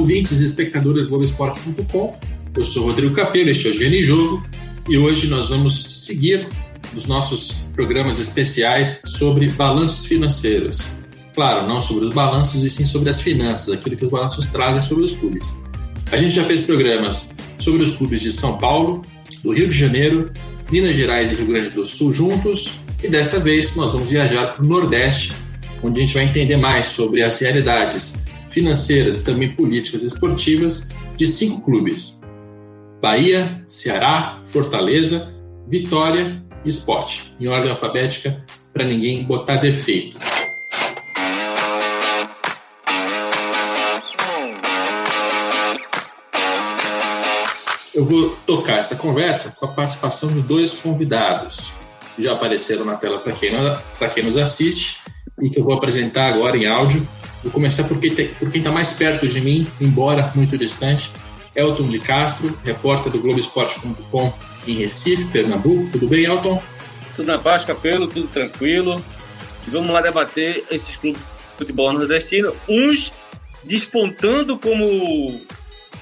ouvintes e espectadores do Globoesporte.com. Eu sou Rodrigo Capello, este é o GN Jogo e hoje nós vamos seguir os nossos programas especiais sobre balanços financeiros. Claro, não sobre os balanços e sim sobre as finanças, aquilo que os balanços trazem sobre os clubes. A gente já fez programas sobre os clubes de São Paulo, do Rio de Janeiro, Minas Gerais e Rio Grande do Sul juntos, e desta vez nós vamos viajar para o Nordeste, onde a gente vai entender mais sobre as realidades financeiras e também políticas esportivas de cinco clubes: Bahia, Ceará, Fortaleza, Vitória e Esporte, em ordem alfabética, para ninguém botar defeito. Eu vou tocar essa conversa com a participação de dois convidados. Que já apareceram na tela para quem, quem nos assiste e que eu vou apresentar agora em áudio. Vou começar por quem está mais perto de mim, embora muito distante. Elton de Castro, repórter do Globoesporte.com em Recife, Pernambuco. Tudo bem, Elton? Tudo na paz, Capelo, tudo tranquilo. E vamos lá debater esses clubes de futebol nordestino. Uns despontando como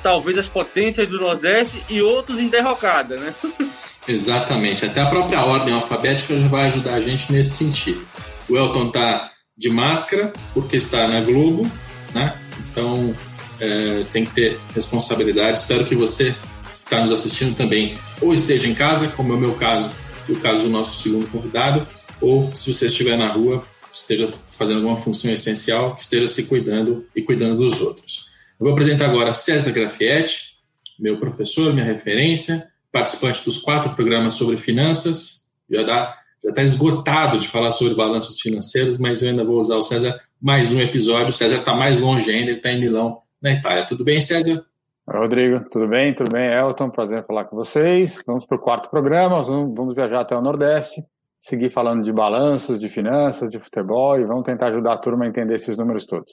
talvez as potências do Nordeste e outros em derrocada, né? Exatamente. Até a própria ordem alfabética já vai ajudar a gente nesse sentido. O Elton está de máscara porque está na Globo, né? Então é, tem que ter responsabilidade. Espero que você que está nos assistindo também ou esteja em casa, como é o meu caso e o caso do nosso segundo convidado, ou se você estiver na rua, esteja fazendo alguma função essencial, que esteja se cuidando e cuidando dos outros. Eu vou apresentar agora César Grafietti, meu professor, minha referência, participante dos quatro programas sobre finanças. Já dá já está esgotado de falar sobre balanços financeiros, mas eu ainda vou usar o César mais um episódio. O César está mais longe ainda, ele está em Milão, na Itália. Tudo bem, César? Rodrigo, tudo bem? Tudo bem, Elton? Prazer em falar com vocês. Vamos para o quarto programa, vamos viajar até o Nordeste, seguir falando de balanços, de finanças, de futebol e vamos tentar ajudar a turma a entender esses números todos.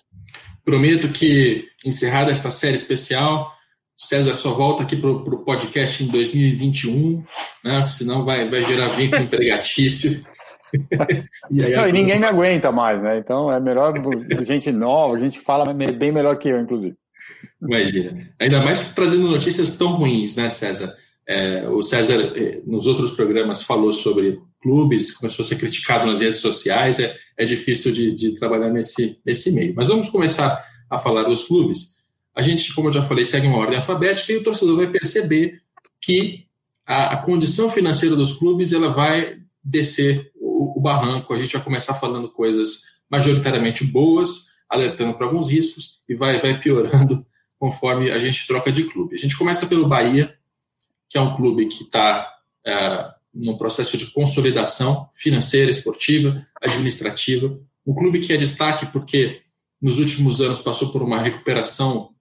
Prometo que, encerrada esta série especial, César só volta aqui para o podcast em 2021, né? senão vai, vai gerar vínculo empregatício. e, aí, Não, e ninguém me aguenta mais, né? Então é melhor gente nova, a gente fala bem melhor que eu, inclusive. Imagina. Ainda mais trazendo notícias tão ruins, né, César? É, o César, é, nos outros programas, falou sobre clubes, começou a ser criticado nas redes sociais. É, é difícil de, de trabalhar nesse, nesse meio. Mas vamos começar a falar dos clubes a gente, como eu já falei, segue uma ordem alfabética e o torcedor vai perceber que a, a condição financeira dos clubes ela vai descer o, o, barranco. A gente vai começar falando coisas majoritariamente boas, alertando para alguns riscos e vai, vai piorando conforme a gente troca de clube. A gente começa pelo Bahia, que é um clube que está é, num processo de consolidação financeira, esportiva, administrativa. Um clube que é destaque porque nos últimos anos passou por uma recuperação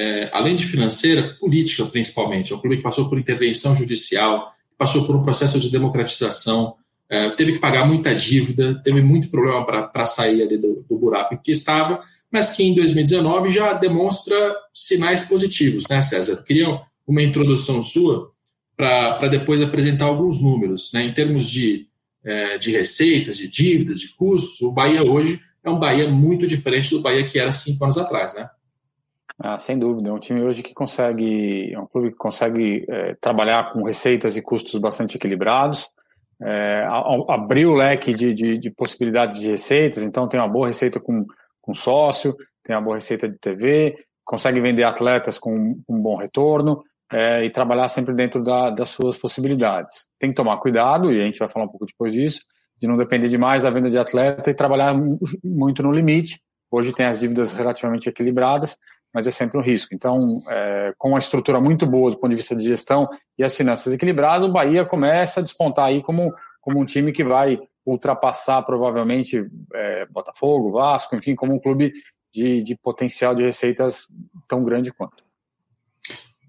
é, além de financeira, política principalmente. É um clube que passou por intervenção judicial, passou por um processo de democratização, é, teve que pagar muita dívida, teve muito problema para sair ali do, do, buraco em que estava, mas que em 2019 já demonstra sinais positivos, né, César? Eu queria uma introdução sua para depois apresentar alguns números, né, em termos de, é, de receitas, de dívidas, de custos. O Bahia hoje é um Bahia muito diferente do Bahia que era cinco anos atrás, né? Ah, sem dúvida, é um time hoje que consegue, é um clube que consegue é, trabalhar com receitas e custos bastante equilibrados, é, abriu o leque de, de, de, possibilidades de receitas, então tem uma boa receita com, com sócio, tem uma boa receita de TV, consegue vender atletas com um bom retorno é, e trabalhar sempre dentro da, das suas possibilidades. Tem que tomar cuidado, e a gente vai falar um pouco depois disso, de não depender demais da venda de atleta e trabalhar muito no limite. Hoje tem as dívidas relativamente equilibradas, mas é sempre um risco. Então, é, com uma estrutura muito boa do ponto de vista de gestão e as finanças equilibradas, o Bahia começa a despontar aí como, como um time que vai ultrapassar provavelmente é, Botafogo, Vasco, enfim, como um clube de, de potencial de receitas tão grande quanto.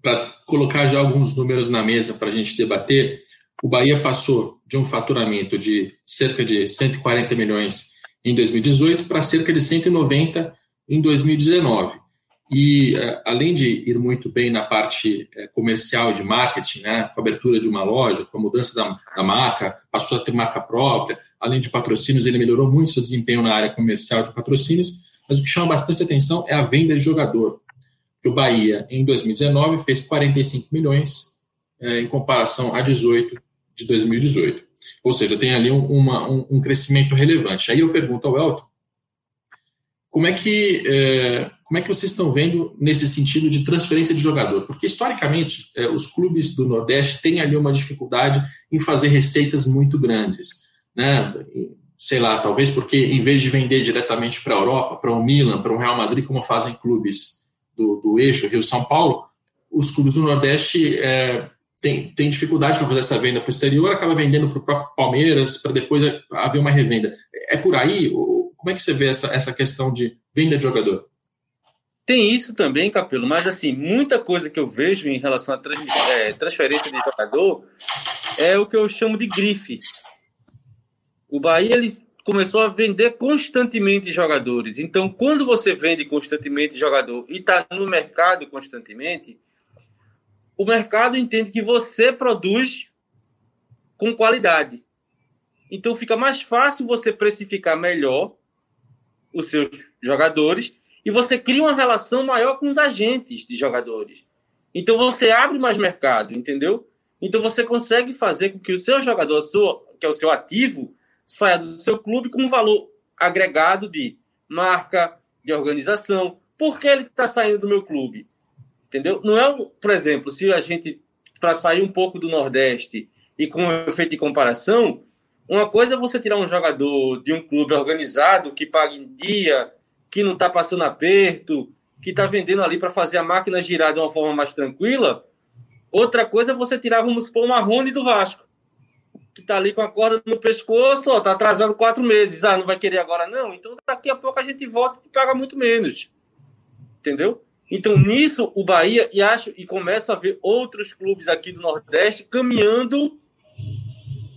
Para colocar já alguns números na mesa para a gente debater, o Bahia passou de um faturamento de cerca de 140 milhões em 2018 para cerca de 190 em 2019. E é, além de ir muito bem na parte é, comercial de marketing, né, com a abertura de uma loja, com a mudança da, da, marca, passou a ter marca própria, além de patrocínios, ele melhorou muito seu desempenho na área comercial de patrocínios. Mas o que chama bastante atenção é a venda de jogador. o Bahia, em 2019, fez 45 milhões é, em comparação a 18 de 2018. Ou seja, tem ali um, uma, um, um crescimento relevante. Aí eu pergunto ao Elton, como é que como é que vocês estão vendo nesse sentido de transferência de jogador? Porque historicamente é, os clubes do Nordeste têm ali uma dificuldade em fazer receitas muito grandes, né? Sei lá, talvez porque em vez de vender diretamente para a Europa, para o Milan, para o Real Madrid, como fazem clubes do, do eixo Rio São Paulo, os clubes do Nordeste é, têm, têm dificuldade para fazer essa venda para o exterior, acaba vendendo para o próprio Palmeiras para depois haver uma revenda. É por aí? Como é que você vê essa, essa questão de venda de jogador? Tem isso também, Capelo, mas assim, muita coisa que eu vejo em relação à é, transferência de jogador é o que eu chamo de grife. O Bahia ele começou a vender constantemente jogadores. Então, quando você vende constantemente jogador e está no mercado constantemente, o mercado entende que você produz com qualidade. Então, fica mais fácil você precificar melhor os seus jogadores e você cria uma relação maior com os agentes de jogadores. Então você abre mais mercado, entendeu? Então você consegue fazer com que o seu jogador, que é o seu ativo, saia do seu clube com um valor agregado de marca, de organização. Por que ele está saindo do meu clube? Entendeu? Não é, por exemplo, se a gente, para sair um pouco do Nordeste e com um efeito de comparação, uma coisa é você tirar um jogador de um clube organizado que paga em dia, que não está passando aperto, que está vendendo ali para fazer a máquina girar de uma forma mais tranquila. Outra coisa é você tirar, vamos supor, o Marrone do Vasco, que está ali com a corda no pescoço, está atrasando quatro meses. Ah, não vai querer agora não? Então daqui a pouco a gente volta e paga muito menos. Entendeu? Então nisso o Bahia e acho e começa a ver outros clubes aqui do Nordeste caminhando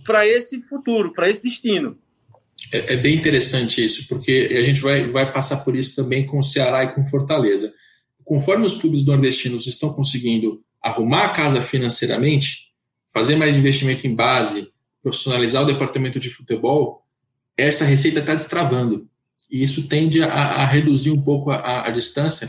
para esse futuro, para esse destino. É, é, bem interessante isso, porque a gente vai, vai passar por isso também com o Ceará e com Fortaleza. Conforme os clubes nordestinos estão conseguindo arrumar a casa financeiramente, fazer mais investimento em base, profissionalizar o departamento de futebol, essa receita está destravando. E isso tende a, a reduzir um pouco a, a, distância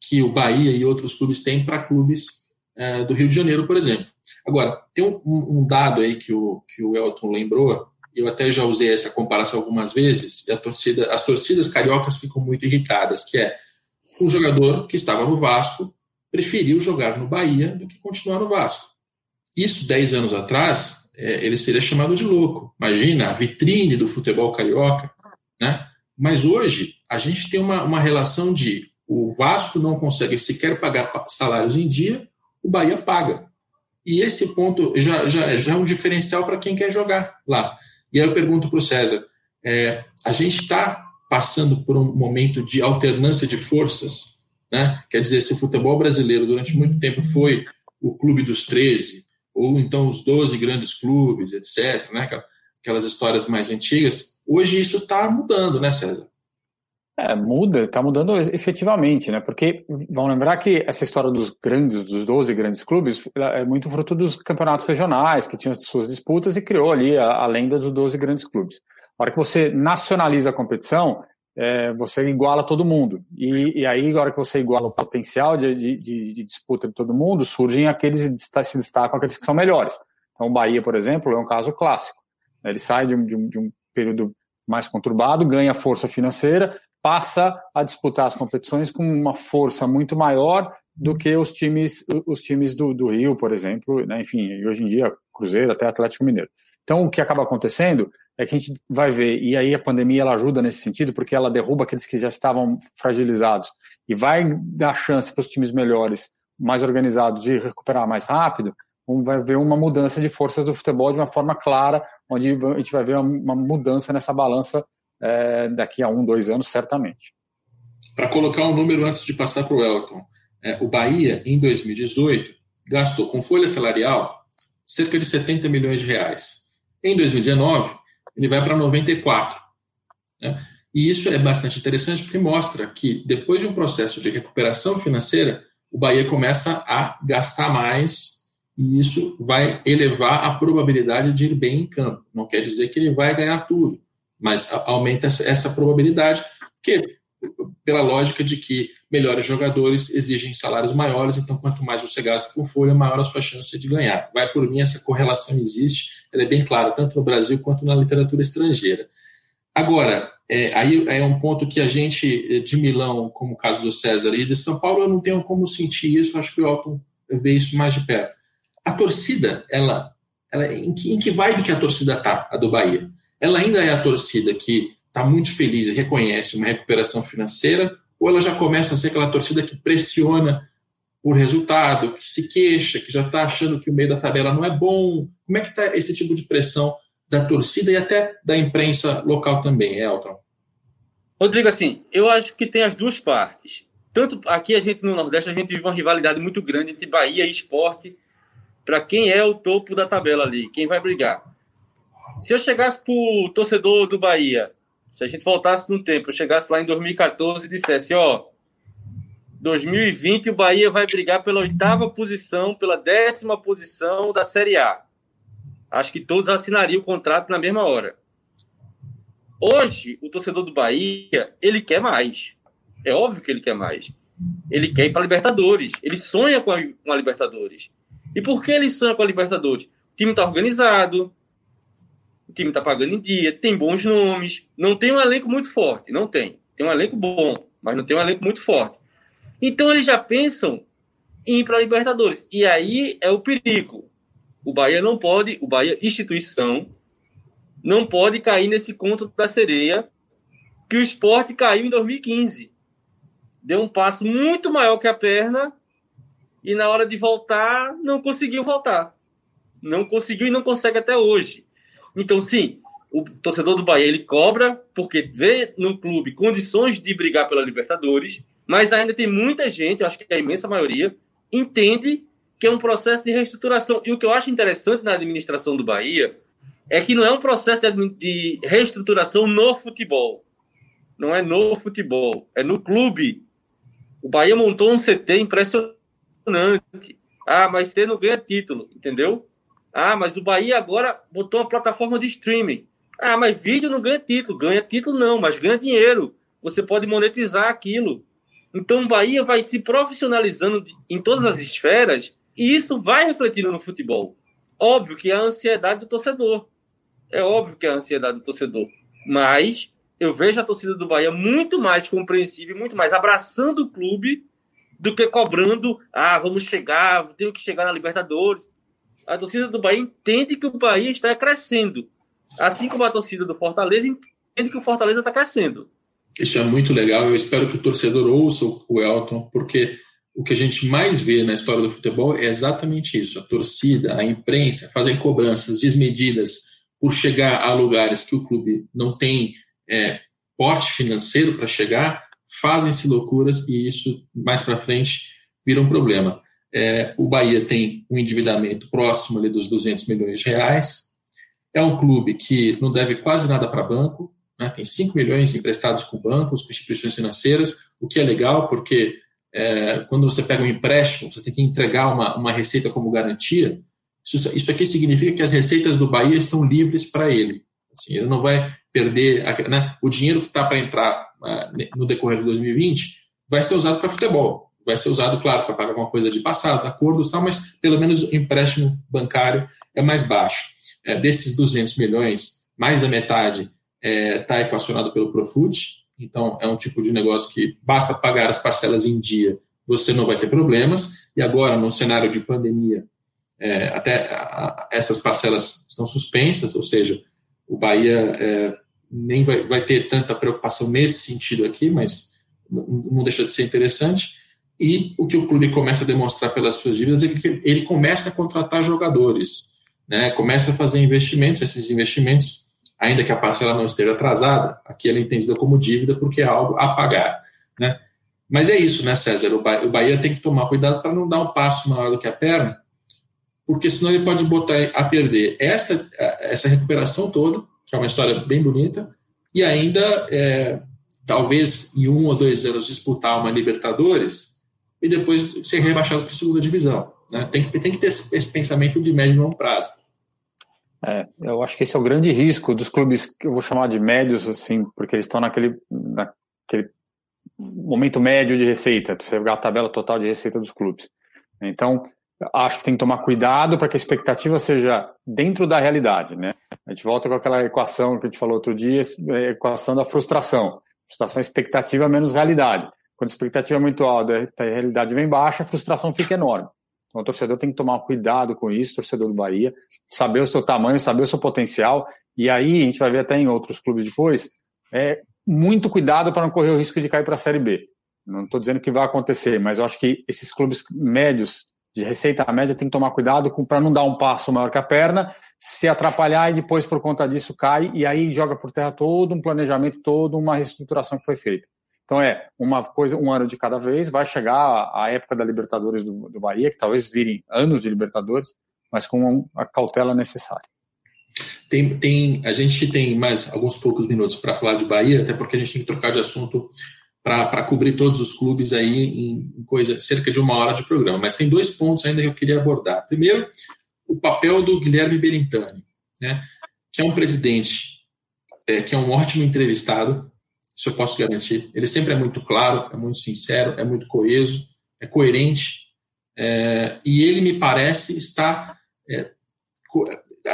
que o Bahia e outros clubes têm para clubes é, do Rio de Janeiro, por exemplo. Agora, tem um, um, dado aí que o, que o Elton lembrou, eu até já usei essa comparação algumas vezes, torcida, as torcidas cariocas ficam muito irritadas, que é um jogador que estava no Vasco preferiu jogar no Bahia do que continuar no Vasco. Isso, 10 anos atrás, é, ele seria chamado de louco. Imagina a vitrine do futebol carioca. Né? Mas hoje, a gente tem uma, uma relação de o Vasco não consegue sequer pagar salários em dia, o Bahia paga. E esse ponto já, já, já é um diferencial para quem quer jogar lá. E aí eu pergunto para o César: é, a gente está passando por um momento de alternância de forças? Né? Quer dizer, se o futebol brasileiro durante muito tempo foi o clube dos 13, ou então os 12 grandes clubes, etc., né? aquelas histórias mais antigas, hoje isso está mudando, né, César? É, muda, está mudando efetivamente, né? Porque vamos lembrar que essa história dos grandes, dos 12 grandes clubes, é muito fruto dos campeonatos regionais, que tinham suas disputas e criou ali a, a lenda dos 12 grandes clubes. A hora que você nacionaliza a competição, é, você iguala todo mundo. E, e, aí, a hora que você iguala o potencial de, de, de, disputa de todo mundo, surgem aqueles que se destacam, aqueles que são melhores. Então, o Bahia, por exemplo, é um caso clássico. Ele sai de um, de um, de um período mais conturbado, ganha força financeira, passa a disputar as competições com uma força muito maior do que os times, os times do, do Rio, por exemplo, né? enfim, hoje em dia, Cruzeiro, até Atlético Mineiro. Então, o que acaba acontecendo é que a gente vai ver, e aí a pandemia ela ajuda nesse sentido, porque ela derruba aqueles que já estavam fragilizados e vai dar chance para os times melhores, mais organizados, de recuperar mais rápido, vai ver uma mudança de forças do futebol de uma forma clara, onde a gente vai ver uma mudança nessa balança é, daqui a um, dois anos, certamente. Para colocar um número antes de passar para o Elton, é, o Bahia, em 2018, gastou com folha salarial cerca de 70 milhões de reais. Em 2019, ele vai para 94. Né? E isso é bastante interessante porque mostra que, depois de um processo de recuperação financeira, o Bahia começa a gastar mais e isso vai elevar a probabilidade de ir bem em campo. Não quer dizer que ele vai ganhar tudo, mas aumenta essa probabilidade, porque pela lógica de que melhores jogadores exigem salários maiores, então quanto mais você gasta com folha, maior a sua chance de ganhar. Vai por mim, essa correlação existe, ela é bem clara, tanto no Brasil quanto na literatura estrangeira. Agora, é, aí é um ponto que a gente de Milão, como o caso do César, e de São Paulo, eu não tenho como sentir isso, acho que o Elton vê isso mais de perto. A torcida, ela, ela em, que, em que vibe que a torcida tá, a do Bahia? Ela ainda é a torcida que está muito feliz e reconhece uma recuperação financeira, ou ela já começa a ser aquela torcida que pressiona por resultado, que se queixa, que já está achando que o meio da tabela não é bom? Como é que está esse tipo de pressão da torcida e até da imprensa local também, Elton? Rodrigo, assim, eu acho que tem as duas partes. Tanto aqui a gente no Nordeste, a gente vive uma rivalidade muito grande entre Bahia e esporte para quem é o topo da tabela ali, quem vai brigar. Se eu chegasse para o torcedor do Bahia se a gente voltasse no tempo, chegasse lá em 2014 e dissesse, ó, 2020 o Bahia vai brigar pela oitava posição, pela décima posição da Série A. Acho que todos assinariam o contrato na mesma hora. Hoje, o torcedor do Bahia, ele quer mais. É óbvio que ele quer mais. Ele quer ir para Libertadores. Ele sonha com a, com a Libertadores. E por que ele sonha com a Libertadores? O time está organizado, o time está pagando em dia, tem bons nomes, não tem um elenco muito forte, não tem. Tem um elenco bom, mas não tem um elenco muito forte. Então eles já pensam em ir para a Libertadores. E aí é o perigo. O Bahia não pode, o Bahia instituição, não pode cair nesse conto da sereia que o esporte caiu em 2015. Deu um passo muito maior que a perna e na hora de voltar não conseguiu voltar. Não conseguiu e não consegue até hoje. Então, sim, o torcedor do Bahia ele cobra porque vê no clube condições de brigar pela Libertadores, mas ainda tem muita gente, eu acho que a imensa maioria, entende que é um processo de reestruturação. E o que eu acho interessante na administração do Bahia é que não é um processo de reestruturação no futebol. Não é no futebol, é no clube. O Bahia montou um CT impressionante. Ah, mas você não ganha título, entendeu? Ah, mas o Bahia agora botou uma plataforma de streaming. Ah, mas vídeo não ganha título. Ganha título não, mas ganha dinheiro. Você pode monetizar aquilo. Então o Bahia vai se profissionalizando em todas as esferas e isso vai refletindo no futebol. Óbvio que é a ansiedade do torcedor. É óbvio que é a ansiedade do torcedor. Mas eu vejo a torcida do Bahia muito mais compreensível, muito mais abraçando o clube do que cobrando, ah, vamos chegar, tenho que chegar na Libertadores a torcida do Bahia entende que o Bahia está crescendo. Assim como a torcida do Fortaleza entende que o Fortaleza está crescendo. Isso é muito legal. Eu espero que o torcedor ouça o Elton, porque o que a gente mais vê na história do futebol é exatamente isso. A torcida, a imprensa fazem cobranças desmedidas por chegar a lugares que o clube não tem é, porte financeiro para chegar, fazem-se loucuras e isso mais para frente vira um problema. É, o Bahia tem um endividamento próximo ali dos 200 milhões de reais. É um clube que não deve quase nada para banco, né? tem 5 milhões emprestados com bancos, com instituições financeiras, o que é legal porque é, quando você pega um empréstimo, você tem que entregar uma, uma receita como garantia. Isso, isso aqui significa que as receitas do Bahia estão livres para ele. Assim, ele não vai perder né? o dinheiro que está para entrar uh, no decorrer de 2020 vai ser usado para futebol vai ser usado, claro, para pagar alguma coisa de passado, acordos, tal, mas pelo menos o empréstimo bancário é mais baixo. É, desses 200 milhões, mais da metade está é, tá equacionado pelo Profut, então é um tipo de negócio que basta pagar as parcelas em dia, você não vai ter problemas, e agora, no cenário de pandemia, é, até a, essas parcelas estão suspensas, ou seja, o Bahia é, nem vai, vai ter tanta preocupação nesse sentido aqui, mas não deixa de ser interessante. E o que o clube começa a demonstrar pelas suas dívidas é que ele começa a contratar jogadores, né? começa a fazer investimentos, esses investimentos, ainda que a parcela não esteja atrasada, aqui ela é entendida como dívida porque é algo a pagar. Né? Mas é isso, né, César? O Bahia tem que tomar cuidado para não dar um passo maior do que a perna, porque senão ele pode botar a perder essa, essa recuperação toda, que é uma história bem bonita, e ainda, é, talvez em um ou dois anos, disputar uma Libertadores e depois ser rebaixado para a segunda divisão. Né? Tem, que, tem que ter esse, esse pensamento de médio e longo prazo. É, eu acho que esse é o grande risco dos clubes que eu vou chamar de médios, assim, porque eles estão naquele, naquele momento médio de receita, você pegar a tabela total de receita dos clubes. Então, acho que tem que tomar cuidado para que a expectativa seja dentro da realidade, né? A gente volta com aquela equação que a gente falou outro dia, a equação da frustração. Frustração é expectativa menos realidade. Quando a expectativa é muito alta e a realidade vem baixa, a frustração fica enorme. Então, o torcedor tem que tomar cuidado com isso, torcedor do Bahia, saber o seu tamanho, saber o seu potencial. E aí, a gente vai ver até em outros clubes depois, é muito cuidado para não correr o risco de cair para a Série B. Não estou dizendo que vai acontecer, mas eu acho que esses clubes médios, de receita média, tem que tomar cuidado para não dar um passo maior que a perna, se atrapalhar e depois, por conta disso, cai e aí joga por terra todo um planejamento, toda uma reestruturação que foi feita. Então é uma coisa, um ano de cada vez, vai chegar a época da Libertadores do, do Bahia, que talvez virem anos de Libertadores, mas com a cautela necessária. Tem, tem, a gente tem mais alguns poucos minutos para falar de Bahia, até porque a gente tem que trocar de assunto para cobrir todos os clubes aí em coisa cerca de uma hora de programa. Mas tem dois pontos ainda que eu queria abordar. Primeiro, o papel do Guilherme Berintani, né, que é um presidente é, que é um ótimo entrevistado, isso eu posso garantir. Ele sempre é muito claro, é muito sincero, é muito coeso, é coerente, é, e ele me parece estar é,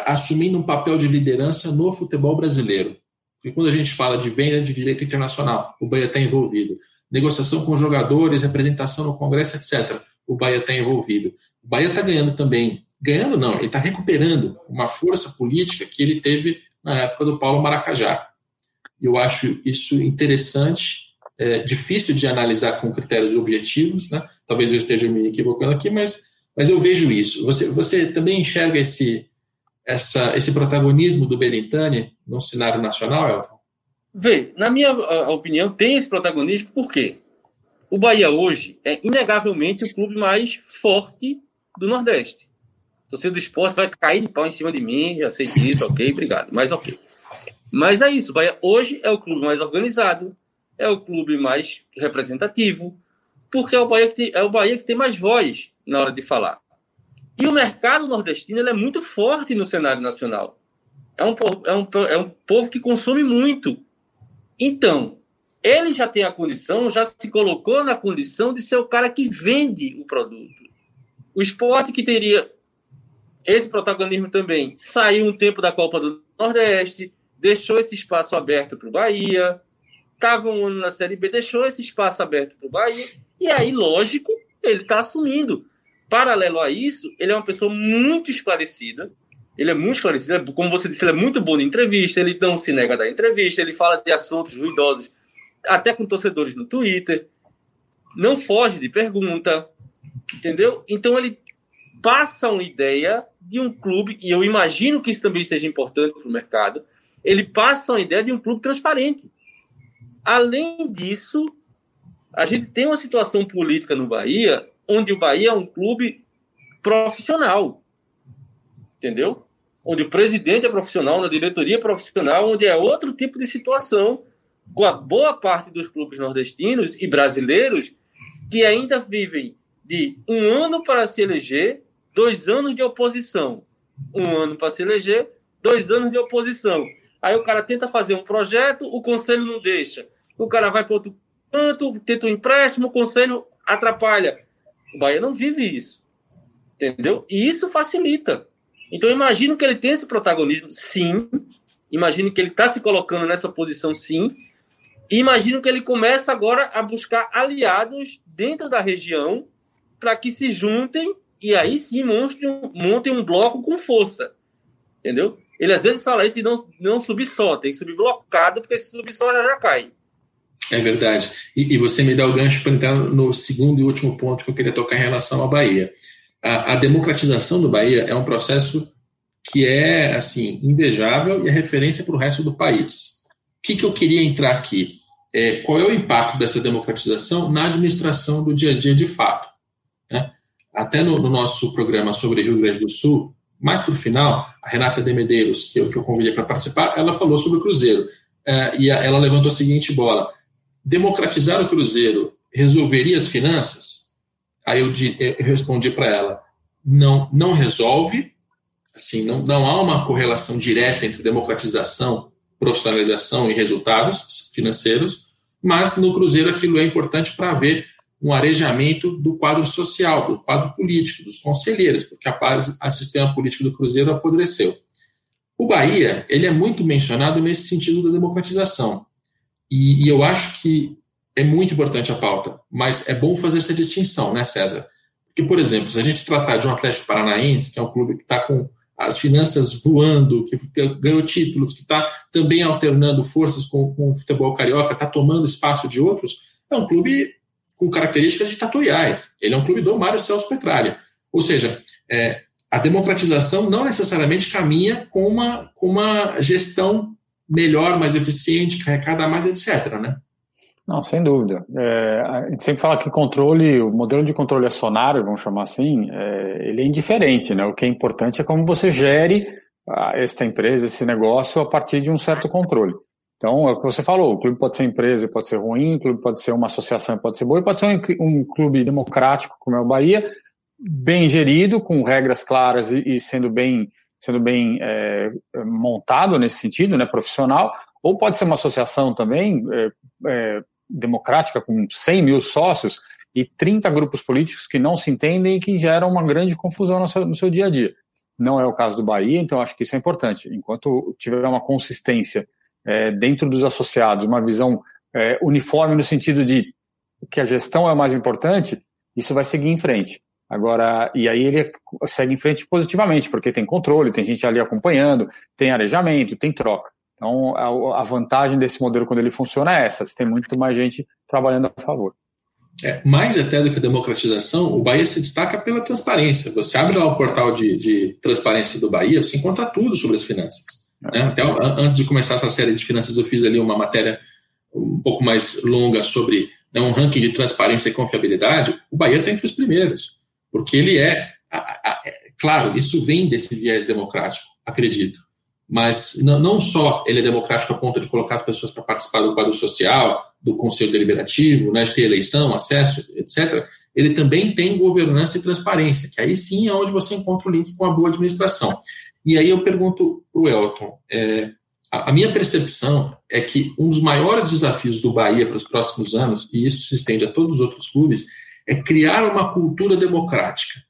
assumindo um papel de liderança no futebol brasileiro. Porque quando a gente fala de venda de direito internacional, o Bahia está envolvido. Negociação com jogadores, representação no Congresso, etc. O Bahia está envolvido. O Bahia está ganhando também. Ganhando não, ele está recuperando uma força política que ele teve na época do Paulo Maracajá. Eu acho isso interessante, é, difícil de analisar com critérios objetivos, né? Talvez eu esteja me equivocando aqui, mas, mas eu vejo isso. Você, você também enxerga esse, essa, esse protagonismo do Belintani no cenário nacional, Elton? Vê, na minha opinião, tem esse protagonismo porque o Bahia hoje é inegavelmente o clube mais forte do Nordeste. O torcedor do esporte vai cair de pau em cima de mim, já sei disso, ok, obrigado, mas ok. Mas é isso, Bahia hoje é o clube mais organizado, é o clube mais representativo, porque é o Bahia que tem, é o Bahia que tem mais voz na hora de falar. E o mercado nordestino é muito forte no cenário nacional. É um, é, um, é um povo que consome muito. Então, ele já tem a condição, já se colocou na condição de ser o cara que vende o produto. O esporte que teria esse protagonismo também saiu um tempo da Copa do Nordeste, deixou esse espaço aberto para o Bahia, estava um ano na Série B, deixou esse espaço aberto para o Bahia, e aí, lógico, ele está assumindo. Paralelo a isso, ele é uma pessoa muito esclarecida, ele é muito esclarecido, é, como você disse, ele é muito bom em entrevista, ele não se nega da entrevista, ele fala de assuntos ruidosos, até com torcedores no Twitter, não foge de pergunta, entendeu? Então ele passa uma ideia de um clube, e eu imagino que isso também seja importante para o mercado, ele passa a ideia de um clube transparente. Além disso, a gente tem uma situação política no Bahia onde o Bahia é um clube profissional. Entendeu? Onde o presidente é profissional, na diretoria é profissional, onde é outro tipo de situação com a boa parte dos clubes nordestinos e brasileiros que ainda vivem de um ano para se eleger, dois anos de oposição. Um ano para se eleger, dois anos de oposição. Aí o cara tenta fazer um projeto, o conselho não deixa. O cara vai para outro canto, tenta um empréstimo, o conselho atrapalha. O Bahia não vive isso. Entendeu? E isso facilita. Então, imagino que ele tem esse protagonismo, sim. Imagino que ele está se colocando nessa posição, sim. E imagino que ele começa agora a buscar aliados dentro da região para que se juntem e aí sim montem, montem um bloco com força. Entendeu? Ele às vezes fala isso e não, não subir só, tem que subir blocado, porque se subir só já, já cai. É verdade. E, e, você me dá o gancho para entrar no segundo e último ponto que eu queria tocar em relação à Bahia. A, a democratização do Bahia é um processo que é assim invejável e é referência para o resto do país. O que, que eu queria entrar aqui? É, qual é o impacto dessa democratização na administração do dia a dia de fato? Né? Até no, no nosso programa sobre Rio Grande do Sul, mais para o final, a Renata de Medeiros, que eu, que eu convidei para participar, ela falou sobre o Cruzeiro. É, e ela levantou a seguinte bola: democratizar o Cruzeiro resolveria as finanças? Aí eu, eu respondi para ela: não, não resolve. Assim, não, não há uma correlação direta entre democratização, profissionalização e resultados financeiros, mas no Cruzeiro aquilo é importante para ver um arejamento do quadro social, do quadro político, dos conselheiros, porque a, a sistema político do Cruzeiro apodreceu. O Bahia, ele é muito mencionado nesse sentido da democratização. E, e, eu acho que é muito importante a pauta, mas é bom fazer essa distinção, né, César? Porque, por exemplo, se a gente tratar de um Atlético Paranaense, que é um clube que está com as finanças voando, que ganhou títulos, que está também alternando forças com, com o futebol carioca, está tomando espaço de outros, é um clube com características ditatoriais. Ele é um clube do Mário Celso Petralha. Ou seja, é, a democratização não necessariamente caminha com uma, com uma gestão melhor, mais eficiente, que arrecada mais, etc. Né? Não, sem dúvida. É, a gente sempre fala que controle, o modelo de controle acionário, vamos chamar assim, é, ele é indiferente, né? O que é importante é como você gere a, esta empresa, esse negócio a partir de um certo controle. Então, é o que você falou, o clube pode ser empresa pode ser ruim, o clube pode ser uma associação pode ser boa, pode ser um, um, clube democrático, como é o Bahia, bem gerido, com regras claras e, e sendo bem, sendo bem é, montado nesse sentido, né, profissional, ou pode ser uma associação também, é, é democrática com 100 mil sócios e 30 grupos políticos que não se entendem e que geram uma grande confusão no seu, no seu dia a dia. Não é o caso do Bahia, então acho que isso é importante. Enquanto tiver uma consistência é, dentro dos associados, uma visão é, uniforme no sentido de que a gestão é o mais importante, isso vai seguir em frente. Agora, e aí ele segue em frente positivamente, porque tem controle, tem gente ali acompanhando, tem arejamento, tem troca. Então, a, a, vantagem desse modelo quando ele funciona é essa: você tem muito mais gente trabalhando a favor. É, mais até do que a democratização, o Bahia se destaca pela transparência. Você abre lá o portal de, de transparência do Bahia, você encontra tudo sobre as finanças. Né? Até antes de começar essa série de finanças, eu fiz ali uma matéria um pouco mais longa sobre né, um ranking de transparência e confiabilidade. O Bahia está entre os primeiros, porque ele é, a, a, é claro, isso vem desse viés democrático, acredito mas não, não só ele é democrático a ponto de colocar as pessoas para participar do quadro social, do conselho deliberativo, né, de ter eleição, acesso, etc., ele também tem governança e transparência, que aí sim é onde você encontra o link com a boa administração. E aí eu pergunto para o Elton, é, a, a minha percepção é que um dos maiores desafios do Bahia para os próximos anos, e isso se estende a todos os outros clubes, é criar uma cultura democrática,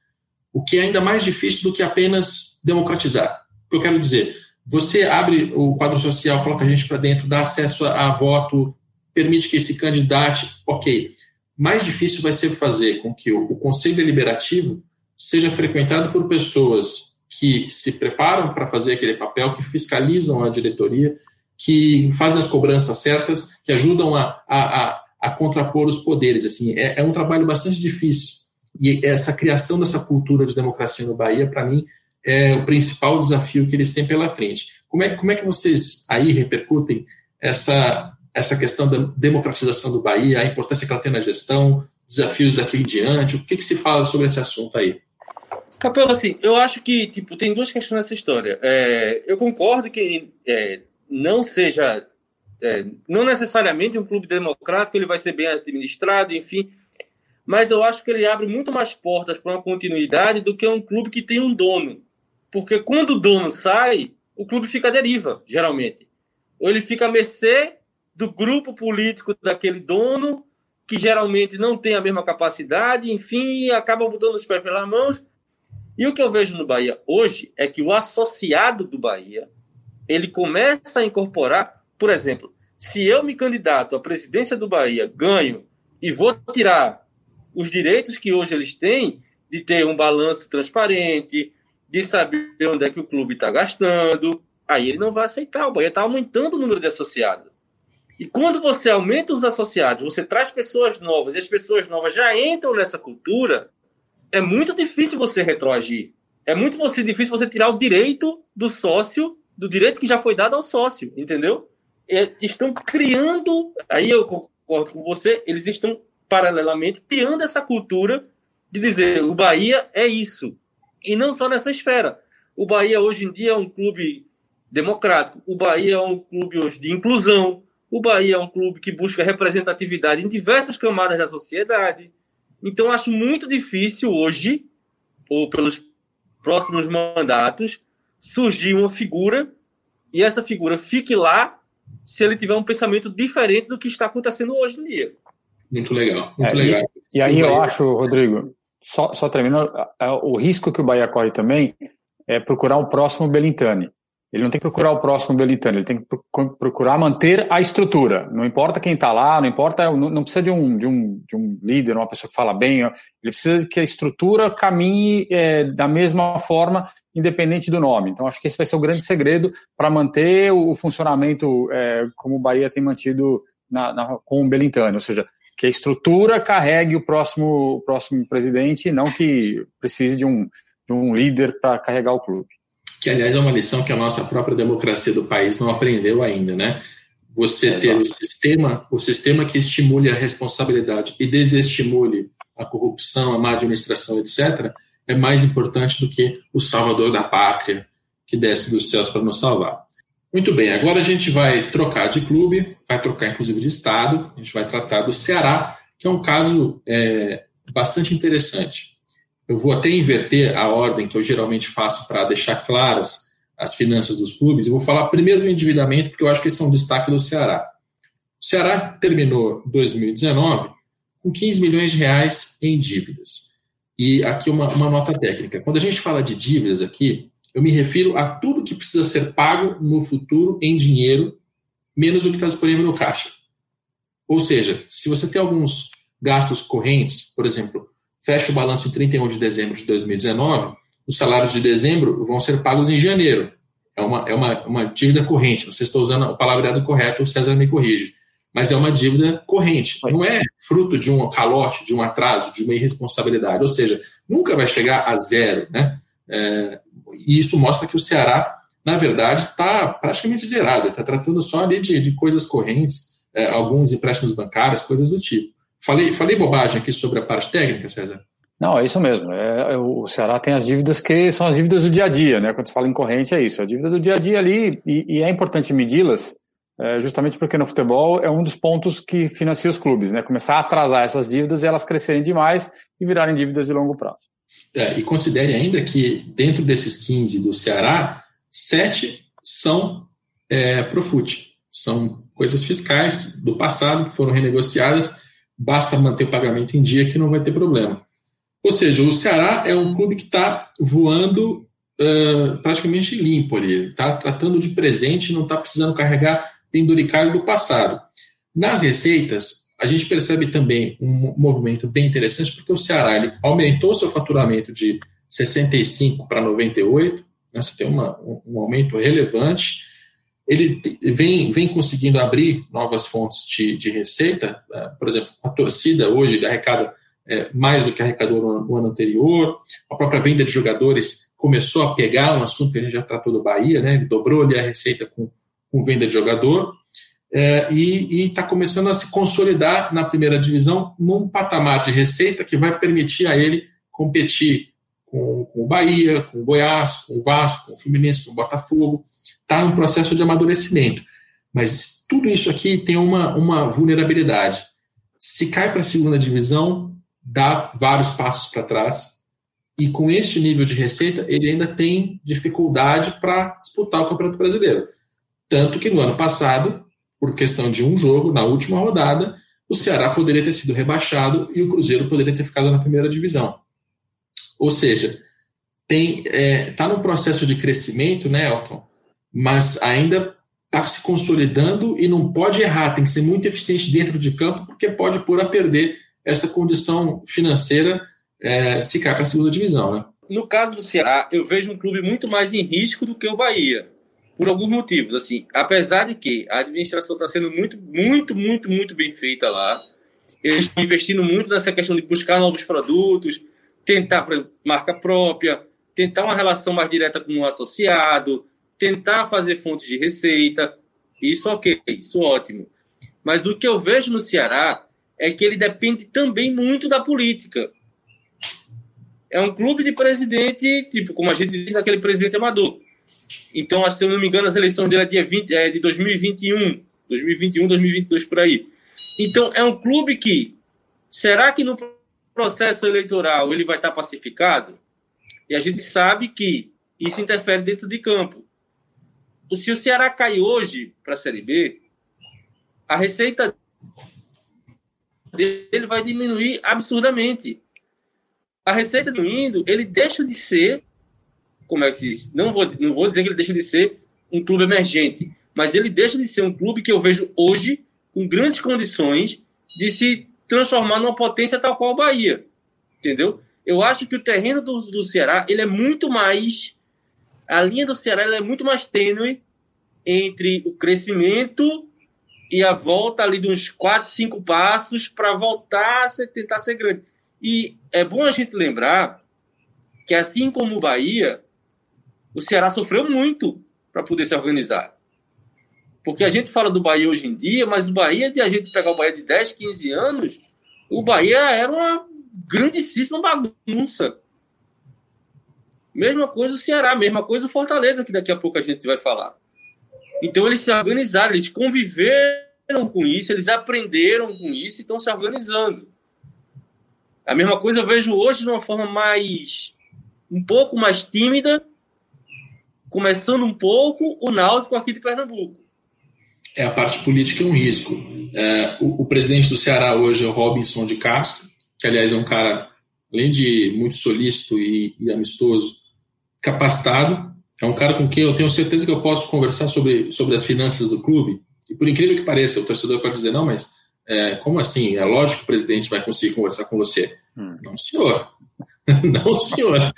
o que é ainda mais difícil do que apenas democratizar. O que eu quero dizer, você abre o quadro social, coloca a gente para dentro, dá acesso a, a voto, permite que esse candidate, ok. Mais difícil vai ser fazer com que o, o Conselho Deliberativo seja frequentado por pessoas que se preparam para fazer aquele papel, que fiscalizam a diretoria, que fazem as cobranças certas, que ajudam a, a, a, a contrapor os poderes. Assim, é, é um trabalho bastante difícil. E essa criação dessa cultura de democracia no Bahia, para mim, é o principal desafio que eles têm pela frente. Como é, como é que vocês aí repercutem essa, essa questão da democratização do Bahia, a importância que ela tem na gestão, desafios daqui em diante? O que, que se fala sobre esse assunto aí? Capelo, assim, eu acho que tipo, tem duas questões nessa história. É, eu concordo que é, não seja, é, não necessariamente um clube democrático, ele vai ser bem administrado, enfim, mas eu acho que ele abre muito mais portas para uma continuidade do que um clube que tem um dono. Porque quando o dono sai, o clube fica à deriva, geralmente. Ou ele fica à mercê do grupo político daquele dono, que geralmente não tem a mesma capacidade, enfim, acaba mudando os pés pelas mãos. E o que eu vejo no Bahia hoje é que o associado do Bahia, ele começa a incorporar, por exemplo, se eu me candidato à presidência do Bahia, ganho e vou tirar os direitos que hoje eles têm de ter um balanço transparente, de saber onde é que o clube está gastando, aí ele não vai aceitar. O Bahia está aumentando o número de associados. E quando você aumenta os associados, você traz pessoas novas, e as pessoas novas já entram nessa cultura, é muito difícil você retroagir. É muito difícil você tirar o direito do sócio, do direito que já foi dado ao sócio, entendeu? É, estão criando, aí eu concordo com você, eles estão paralelamente criando essa cultura de dizer o Bahia é isso. E não só nessa esfera. O Bahia hoje em dia é um clube democrático. O Bahia é um clube hoje de inclusão. O Bahia é um clube que busca representatividade em diversas camadas da sociedade. Então, acho muito difícil hoje, ou pelos próximos mandatos, surgir uma figura e essa figura fique lá se ele tiver um pensamento diferente do que está acontecendo hoje em dia. Muito legal, muito é, legal. E, e aí eu acho, Rodrigo, só, só terminando, o risco que o Bahia corre também é procurar o próximo Belintani. Ele não tem que procurar o próximo Belintani, ele tem que procurar manter a estrutura. Não importa quem está lá, não importa, não precisa de um, de, um, de um líder, uma pessoa que fala bem, ele precisa que a estrutura caminhe é, da mesma forma, independente do nome. Então, acho que esse vai ser o grande segredo para manter o funcionamento é, como o Bahia tem mantido na, na, com o Belintani, ou seja, que a estrutura carregue o próximo, o próximo presidente, não que precise de um, de um líder para carregar o clube que aliás é uma lição que a nossa própria democracia do país não aprendeu ainda, né? Você é ter o sistema, o sistema que estimule a responsabilidade e desestimule a corrupção, a má administração, etc., é mais importante do que o salvador da pátria que desce dos céus para nos salvar. Muito bem, agora a gente vai trocar de clube, vai trocar inclusive de estado, a gente vai tratar do Ceará, que é um caso é, bastante interessante. Eu vou até inverter a ordem que eu geralmente faço para deixar claras as finanças dos clubes. Eu vou falar primeiro do endividamento, porque eu acho que esse é um destaque do Ceará. O Ceará terminou 2019 com 15 milhões de reais em dívidas. E aqui uma, uma nota técnica. Quando a gente fala de dívidas aqui, eu me refiro a tudo que precisa ser pago no futuro em dinheiro, menos o que está disponível no caixa. Ou seja, se você tem alguns gastos correntes, por exemplo, fecha o balanço em 31 de dezembro de 2019, os salários de dezembro vão ser pagos em janeiro. É uma, é uma, uma dívida corrente. Não sei se estou usando o palavreado correto, o César me corrige. Mas é uma dívida corrente. Não é fruto de um calote, de um atraso, de uma irresponsabilidade. Ou seja, nunca vai chegar a zero. Né? É, e isso mostra que o Ceará, na verdade, está praticamente zerado. Está tratando só ali de, de coisas correntes, é, alguns empréstimos bancários, coisas do tipo. Falei, falei bobagem aqui sobre a parte técnica, César? Não, é isso mesmo. É, é, o Ceará tem as dívidas que são as dívidas do dia a dia, né? Quando se fala em corrente, é isso. A dívida do dia a dia ali, e, e é importante medi-las, é, justamente porque no futebol é um dos pontos que financia os clubes, né? Começar a atrasar essas dívidas e elas crescerem demais e virarem dívidas de longo prazo. É, e considere ainda que dentro desses 15 do Ceará, sete são é, Profut. São coisas fiscais do passado que foram renegociadas basta manter o pagamento em dia que não vai ter problema. Ou seja, o Ceará é um clube que está voando uh, praticamente limpo ali, está tratando de presente, não está precisando carregar penduricalho do passado. Nas receitas, a gente percebe também um movimento bem interessante, porque o Ceará ele aumentou seu faturamento de 65 para 98, né, você tem uma, um aumento relevante, ele vem, vem conseguindo abrir novas fontes de, de receita, é, por exemplo, a torcida hoje ele arrecada é, mais do que arrecadou no, no, ano anterior, a própria venda de jogadores começou a pegar um assunto que a gente já tratou do Bahia, né? ele dobrou ali a receita com, com venda de jogador, é, e está começando a se consolidar na primeira divisão num patamar de receita que vai permitir a ele competir com, com o Bahia, com o Goiás, com o Vasco, com o Fluminense, com o Botafogo, está em um processo de amadurecimento. Mas tudo isso aqui tem uma, uma vulnerabilidade. Se cai para a segunda divisão, dá vários passos para trás. E com este nível de receita, ele ainda tem dificuldade para disputar o Campeonato Brasileiro. Tanto que no ano passado, por questão de um jogo, na última rodada, o Ceará poderia ter sido rebaixado e o Cruzeiro poderia ter ficado na primeira divisão. Ou seja, está é, tá num processo de crescimento, né, Elton? Mas ainda está se consolidando e não pode errar, tem que ser muito eficiente dentro de campo, porque pode pôr a perder essa condição financeira é, se cai para a segunda divisão. Né? No caso do Ceará, eu vejo um clube muito mais em risco do que o Bahia, por alguns motivos. Assim, apesar de que a administração está sendo muito, muito, muito, muito bem feita lá, eles estão investindo muito nessa questão de buscar novos produtos, tentar marca própria, tentar uma relação mais direta com o associado, tentar fazer fontes de receita, isso ok, isso ótimo. Mas o que eu vejo no Ceará é que ele depende também muito da política. É um clube de presidente, tipo, como a gente diz, aquele presidente amador. Então, se eu não me engano, as eleições dele é, dia 20, é de 2021, 2021, 2022, por aí. Então, é um clube que, será que no processo eleitoral ele vai estar pacificado? E a gente sabe que isso interfere dentro de campo. Se o Ceará cai hoje para a Série B, a receita dele vai diminuir absurdamente. A receita diminuindo, ele deixa de ser, como é que se diz? Não vou, não vou dizer que ele deixa de ser um clube emergente, mas ele deixa de ser um clube que eu vejo hoje com grandes condições de se transformar numa potência tal qual o Bahia. Entendeu? Eu acho que o terreno do, do Ceará ele é muito mais. A linha do Ceará é muito mais tênue entre o crescimento e a volta ali de uns 4, 5 passos para voltar a tentar ser grande. E é bom a gente lembrar que, assim como o Bahia, o Ceará sofreu muito para poder se organizar. Porque a gente fala do Bahia hoje em dia, mas o Bahia, de a gente pegar o Bahia de 10, 15 anos, o Bahia era uma grandíssima bagunça. Mesma coisa o Ceará, mesma coisa o Fortaleza, que daqui a pouco a gente vai falar. Então eles se organizaram, eles conviveram com isso, eles aprenderam com isso e estão se organizando. A mesma coisa eu vejo hoje de uma forma mais um pouco mais tímida, começando um pouco o Náutico aqui de Pernambuco. É a parte política é um risco. É, o, o, presidente do Ceará hoje é o Robinson de Castro, que aliás é um cara, além de muito solícito e, e amistoso, capacitado, é um cara com quem eu tenho certeza que eu posso conversar sobre, sobre as finanças do clube. E por incrível que pareça, o torcedor pode dizer, não, mas é, como assim? É lógico que o presidente vai conseguir conversar com você. Hum. Não, senhor. não, senhor.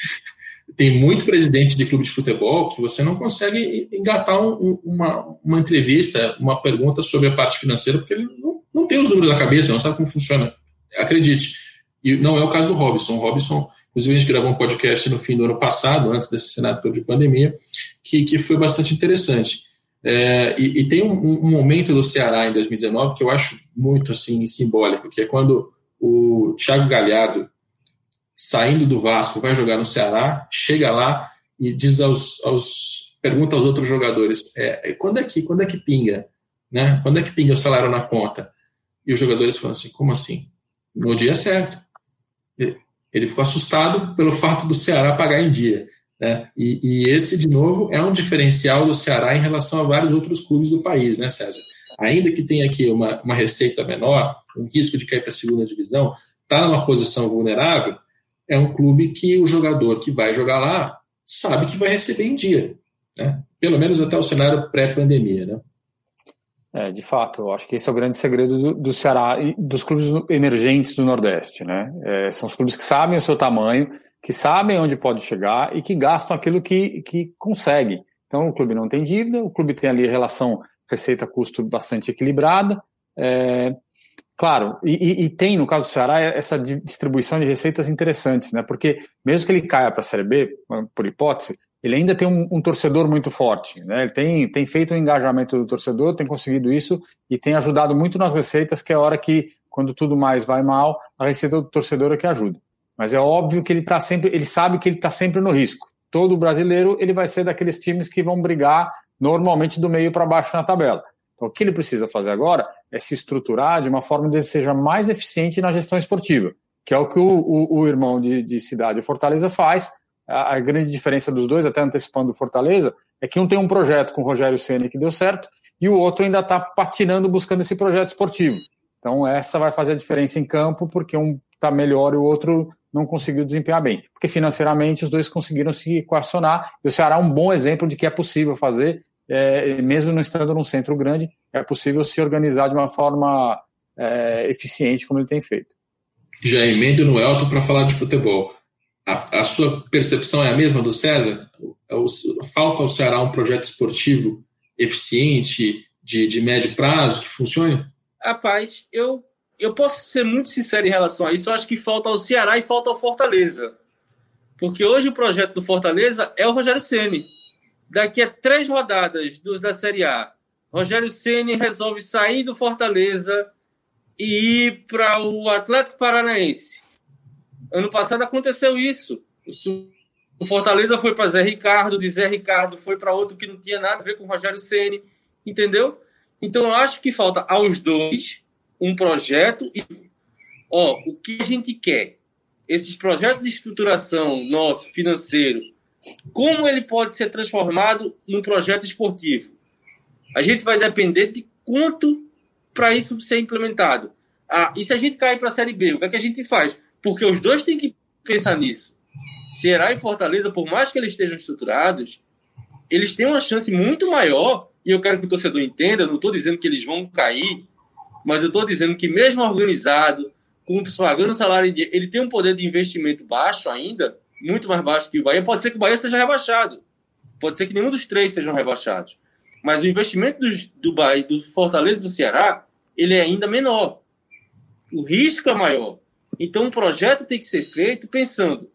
Tem muito presidente de clube de futebol que você não consegue engatar um, uma, uma entrevista, uma pergunta sobre a parte financeira, porque ele não, não tem os números na cabeça, não sabe como funciona. Acredite. E não é o caso do Robson. O Robson Inclusive, a gente gravou um podcast no fim do ano passado, antes desse cenário todo de pandemia, que, que foi bastante interessante. É, e, e, tem um, um, momento do Ceará em 2019 que eu acho muito assim simbólico, que é quando o Thiago Galhardo, saindo do Vasco, vai jogar no Ceará, chega lá e diz aos, aos pergunta aos outros jogadores, é, quando é que quando é que pinga, né? Quando é que pinga o salário na conta? E os jogadores falam assim, como assim? No dia certo. Ele ficou assustado pelo fato do Ceará pagar em dia. Né? E, e, esse, de novo, é um diferencial do Ceará em relação a vários outros clubes do país, né, César? Ainda que tenha aqui uma, uma receita menor, um risco de cair para a segunda divisão, está numa posição vulnerável, é um clube que o jogador que vai jogar lá sabe que vai receber em dia. Né? Pelo menos até o cenário pré-pandemia. Né? É, de fato, eu acho que esse é o grande segredo do, do Ceará e dos clubes emergentes do Nordeste, né? É, são os clubes que sabem o seu tamanho, que sabem onde pode chegar e que gastam aquilo que, que consegue. Então, o clube não tem dívida, o clube tem ali relação receita-custo bastante equilibrada. É, claro, e, e, tem, no caso do Ceará, essa distribuição de receitas interessantes, né? Porque mesmo que ele caia para a Série B, por hipótese, ele ainda tem um, um, torcedor muito forte. Né? Ele tem, tem feito o engajamento do torcedor, tem conseguido isso e tem ajudado muito nas receitas, que é a hora que, quando tudo mais vai mal, a receita do torcedor é que ajuda. Mas é óbvio que ele tá sempre, ele sabe que ele está sempre no risco. Todo brasileiro ele vai ser daqueles times que vão brigar normalmente do meio para baixo na tabela. Então, o que ele precisa fazer agora é se estruturar de uma forma que seja mais eficiente na gestão esportiva, que é o que o, o, o irmão de, de Cidade Fortaleza faz, a, grande diferença dos dois, até antecipando o Fortaleza, é que um tem um projeto com o Rogério Ceni que deu certo e o outro ainda está patinando buscando esse projeto esportivo. Então essa vai fazer a diferença em campo porque um está melhor e o outro não conseguiu desempenhar bem. Porque financeiramente os dois conseguiram se equacionar e o Ceará é um bom exemplo de que é possível fazer, é, mesmo não estando num centro grande, é possível se organizar de uma forma é, eficiente como ele tem feito. Já emendo no Elton para falar de futebol. A, a, sua percepção é a mesma do César? falta ao Ceará um projeto esportivo eficiente, de, de médio prazo, que funcione? Rapaz, eu, eu posso ser muito sincero em relação a isso. Eu acho que falta ao Ceará e falta ao Fortaleza. Porque hoje o projeto do Fortaleza é o Rogério Ceni. Daqui a três rodadas dos da Série A, Rogério Ceni resolve sair do Fortaleza e ir para o Atlético Paranaense. Ano passado aconteceu isso. O Fortaleza foi para Zé Ricardo, de Zé Ricardo foi para outro que não tinha nada a ver com o Rogério Ceni, entendeu? Então eu acho que falta aos dois um projeto e ó, o que a gente quer? Esses projetos de estruturação nosso financeiro como ele pode ser transformado num projeto esportivo? A gente vai depender de quanto para isso ser implementado. Ah, e se a gente cair para a Série B, o que, é que a gente faz? Porque os dois têm que pensar nisso. Ceará e Fortaleza, por mais que eles estejam estruturados, eles têm uma chance muito maior, e eu quero que o torcedor entenda, eu não estou dizendo que eles vão cair, mas eu estou dizendo que mesmo organizado, com pagando salário, ele tem um poder de investimento baixo ainda, muito mais baixo que o Bahia. Pode ser que o Bahia seja rebaixado. Pode ser que nenhum dos três sejam rebaixados. Mas o investimento do, do Bahia, do Fortaleza e do Ceará, ele é ainda menor. O risco é maior. Então o projeto tem que ser feito pensando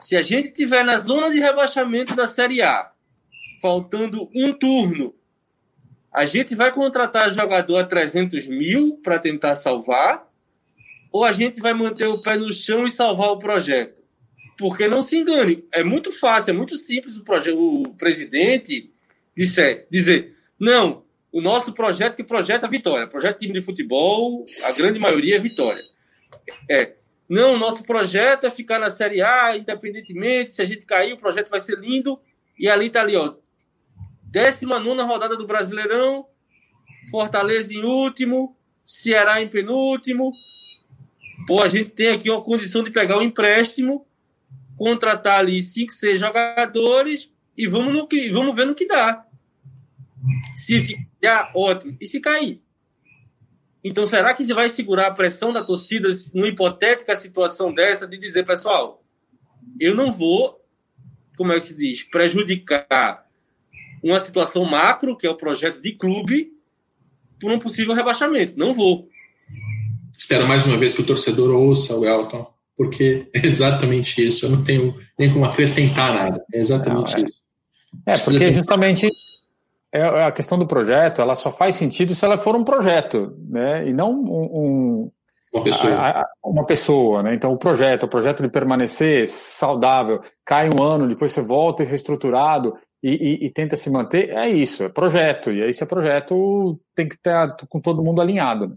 se a gente tiver na zona de rebaixamento da Série A, faltando um turno, a gente vai contratar jogador a 300 mil para tentar salvar, ou a gente vai manter o pé no chão e salvar o projeto? Porque não se engane, é muito fácil, é muito simples o, projeto, o presidente disser, dizer: não, o nosso projeto que projeta a vitória, projeto time de futebol, a grande maioria é vitória. É, não, nosso projeto é ficar na Série A, independentemente, se a gente cair, o projeto vai ser lindo. E ali tá ali, ó. 19 rodada do Brasileirão, Fortaleza em último, Ceará em penúltimo. Pô, a gente tem aqui uma condição de pegar um empréstimo, contratar ali 5, 6 jogadores e vamos, no que, vamos ver no que dá. Se ficar, ótimo. E se cair? Então, será que você vai segurar a pressão da torcida numa hipotética situação dessa de dizer, pessoal, eu não vou, como é que se diz, prejudicar uma situação macro, que é o projeto de clube, por um possível rebaixamento. Não vou. Espero mais uma vez que o torcedor ouça o Elton, porque é exatamente isso. Eu não tenho nem como acrescentar nada. É exatamente não, é. isso. É, porque justamente é, é, a questão do projeto, ela só faz sentido se ela for um projeto, né? E não um, um uma pessoa. A, a, uma pessoa, né? Então o projeto, o projeto de permanecer saudável, cai um ano, depois você volta reestruturado e, e, e, tenta se manter, é isso, é projeto. E aí esse é projeto tem que estar com todo mundo alinhado. Né?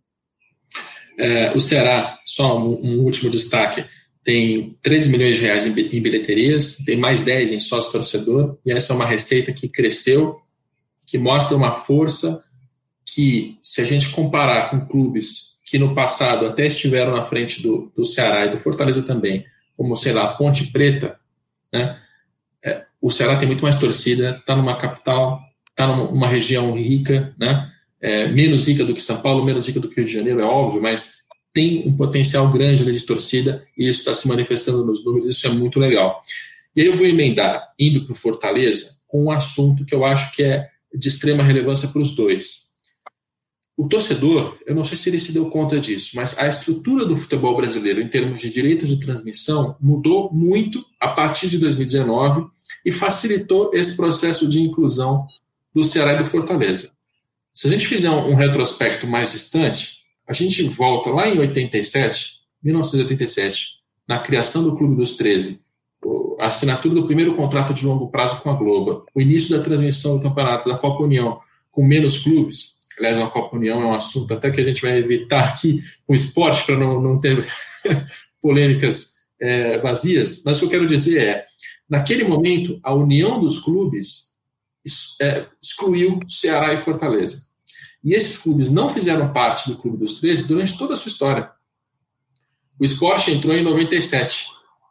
É, o Ceará, só um, um, último destaque, tem 13 milhões de reais em, em bilheterias, tem mais 10 em sócio torcedor, e essa é uma receita que cresceu que mostra uma força que, se a gente comparar com clubes que no passado até estiveram na frente do, do Ceará e do Fortaleza também, como, sei lá, Ponte Preta, né? É, o Ceará tem muito mais torcida, está numa capital, está numa região rica, né? É, menos rica do que São Paulo, menos rica do que Rio de Janeiro, é óbvio, mas tem um potencial grande de torcida e isso está se manifestando nos números, isso é muito legal. E aí eu vou emendar, indo para o Fortaleza, com um assunto que eu acho que é de extrema relevância para os dois. O torcedor, eu não sei se ele se deu conta disso, mas a estrutura do futebol brasileiro em termos de direitos de transmissão mudou muito a partir de 2019 e facilitou esse processo de inclusão do Ceará e do Fortaleza. Se a gente fizer um, retrospecto mais distante, a gente volta lá em 87, 1987, na criação do Clube dos 13, a assinatura do primeiro contrato de longo prazo com a Globo, o início da transmissão do campeonato da Copa União com menos clubes, aliás, a Copa União é um assunto até que a gente vai evitar aqui com esporte para não, não ter polêmicas é, vazias, mas o que eu quero dizer é, naquele momento, a união dos clubes é, excluiu Ceará e Fortaleza. E esses clubes não fizeram parte do Clube dos 13 durante toda a sua história. O esporte entrou em 97,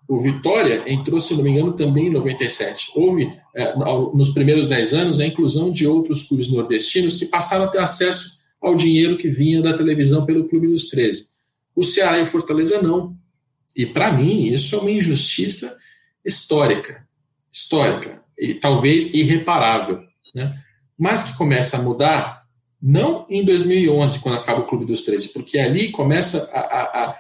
o Vitória entrou, se não me engano, também em 97. Houve, é, nos primeiros 10 anos, a inclusão de outros clubes nordestinos que passaram a ter acesso ao dinheiro que vinha da televisão pelo Clube dos 13. O Ceará e o Fortaleza não. E, para mim, isso é uma injustiça histórica. Histórica. E talvez irreparável. Né? Mas que começa a mudar, não em 2011, quando acaba o Clube dos 13, porque ali começa a, a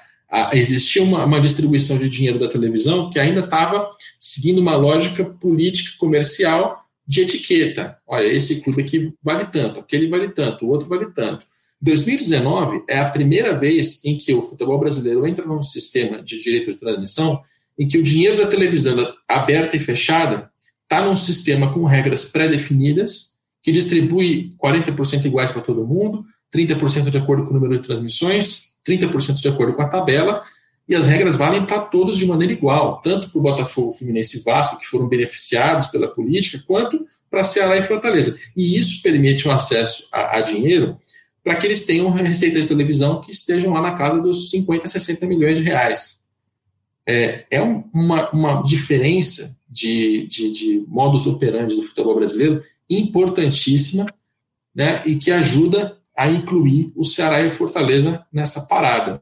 existia uma, uma, distribuição de dinheiro da televisão que ainda estava seguindo uma lógica política comercial de etiqueta. Olha, esse clube aqui vale tanto, aquele vale tanto, o outro vale tanto. 2019 é a primeira vez em que o futebol brasileiro entra num sistema de direito de transmissão em que o dinheiro da televisão aberta e fechada está num sistema com regras pré-definidas que distribui 40% iguais para todo mundo, 30% de acordo com o número de transmissões, 30% de acordo com a tabela, e as regras valem para todos de maneira igual, tanto para o Botafogo, Fluminense e Vasco, que foram beneficiados pela política, quanto para Ceará e Fortaleza. E isso permite um acesso a, a dinheiro para que eles tenham receita de televisão que estejam lá na casa dos 50, 60 milhões de reais. É, é uma, uma diferença de, de, de modus operandi do futebol brasileiro importantíssima né, e que ajuda a incluir o Ceará e a Fortaleza nessa parada.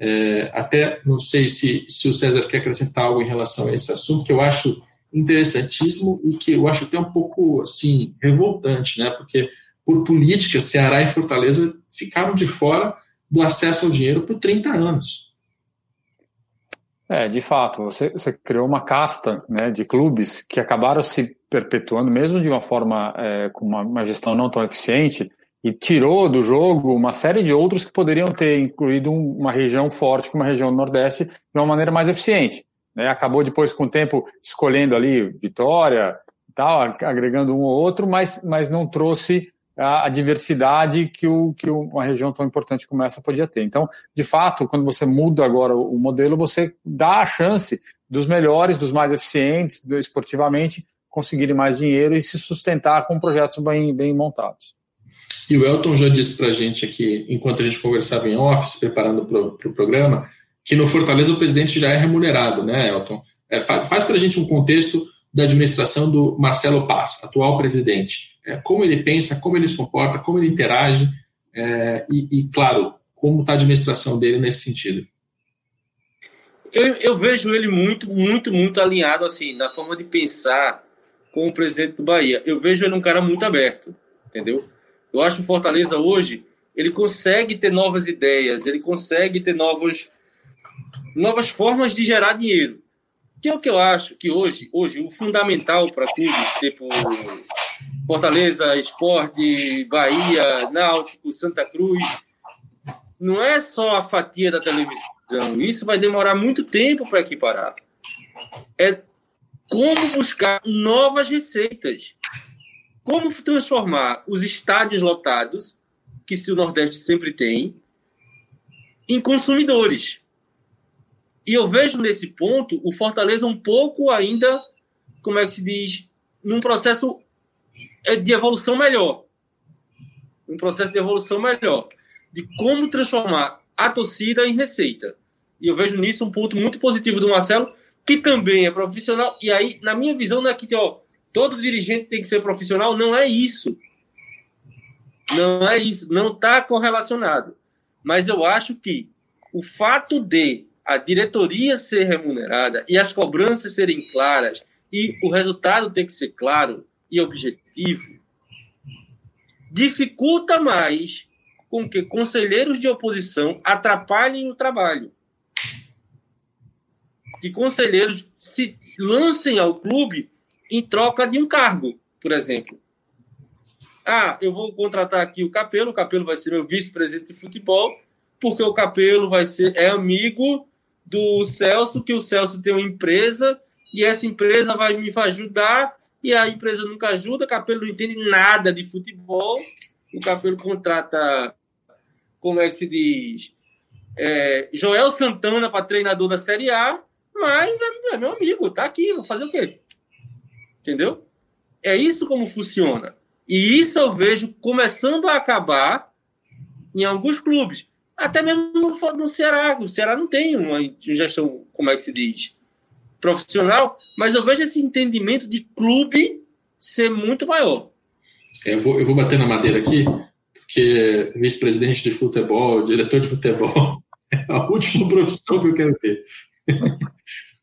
É, até não sei se, se o César quer acrescentar algo em relação a esse assunto, que eu acho interessantíssimo e que eu acho até um pouco assim revoltante, né? Porque por política, Ceará e Fortaleza ficaram de fora do acesso ao dinheiro por 30 anos. É, de fato, você, você criou uma casta né, de clubes que acabaram se perpetuando, mesmo de uma forma é, com uma, uma gestão não tão eficiente, e tirou do jogo uma série de outros que poderiam ter incluído uma região forte, como a região do Nordeste, de uma maneira mais eficiente. Né? Acabou depois, com o tempo, escolhendo ali Vitória tal, agregando um ou outro, mas, mas não trouxe a, a diversidade que, o, que uma região tão importante como essa podia ter. Então, de fato, quando você muda agora o, o modelo, você dá a chance dos melhores, dos mais eficientes, do, esportivamente, conseguirem mais dinheiro e se sustentar com projetos bem, bem montados. E o Elton já disse para a gente aqui, enquanto a gente conversava em office, preparando para o pro programa, que no Fortaleza o presidente já é remunerado, né, Elton? É, faz faz para a gente um contexto da administração do Marcelo Paz, atual presidente. É, como ele pensa, como ele se comporta, como ele interage é, e, e, claro, como está a administração dele nesse sentido. Eu, eu, vejo ele muito, muito, muito alinhado assim na forma de pensar com o presidente do Bahia. Eu vejo ele um cara muito aberto, entendeu? Eu acho que o Fortaleza hoje ele consegue ter novas ideias, ele consegue ter novos, novas formas de gerar dinheiro. Que é o que eu acho que hoje, hoje o fundamental para clubes tipo Fortaleza, Esporte, Bahia, Náutico, Santa Cruz, não é só a fatia da televisão. Isso vai demorar muito tempo para equiparar. É como buscar novas receitas. Como transformar os estádios lotados, que se o Nordeste sempre tem, em consumidores. E eu vejo nesse ponto o Fortaleza um pouco ainda, como é que se diz, num processo é, de evolução melhor. Um processo de evolução melhor. De como transformar a torcida em receita. E eu vejo nisso um ponto muito positivo do Marcelo, que também é profissional. E aí, na minha visão, não é que ó, todo dirigente tem que ser profissional. Não é isso. Não é isso. Não está correlacionado. Mas eu acho que o fato de a diretoria ser remunerada e as cobranças serem claras e o resultado ter que ser claro e objetivo dificulta mais com que conselheiros de oposição atrapalhem o trabalho. Que conselheiros se lancem ao clube em troca de um cargo, por exemplo. Ah, eu vou contratar aqui o Capelo, o Capelo vai ser meu vice-presidente de futebol, porque o Capelo vai ser é amigo do Celso, que o Celso tem uma empresa e essa empresa vai me ajudar e a empresa nunca ajuda, o Capelo não entende nada de futebol, o Capelo contrata, como é que se diz, é, Joel Santana para treinador da Série A, mas é, é meu amigo, tá aqui, vou fazer o quê? Entendeu? É isso como funciona. E isso eu vejo começando a acabar em alguns clubes. Até mesmo no, no Ceará. O Ceará não tem uma gestão, como é que se diz? Profissional, mas eu vejo esse entendimento de clube ser muito maior. Eu, vou, eu vou bater na madeira aqui, porque vice-presidente de futebol, diretor de futebol, é a última profissão que eu quero ter.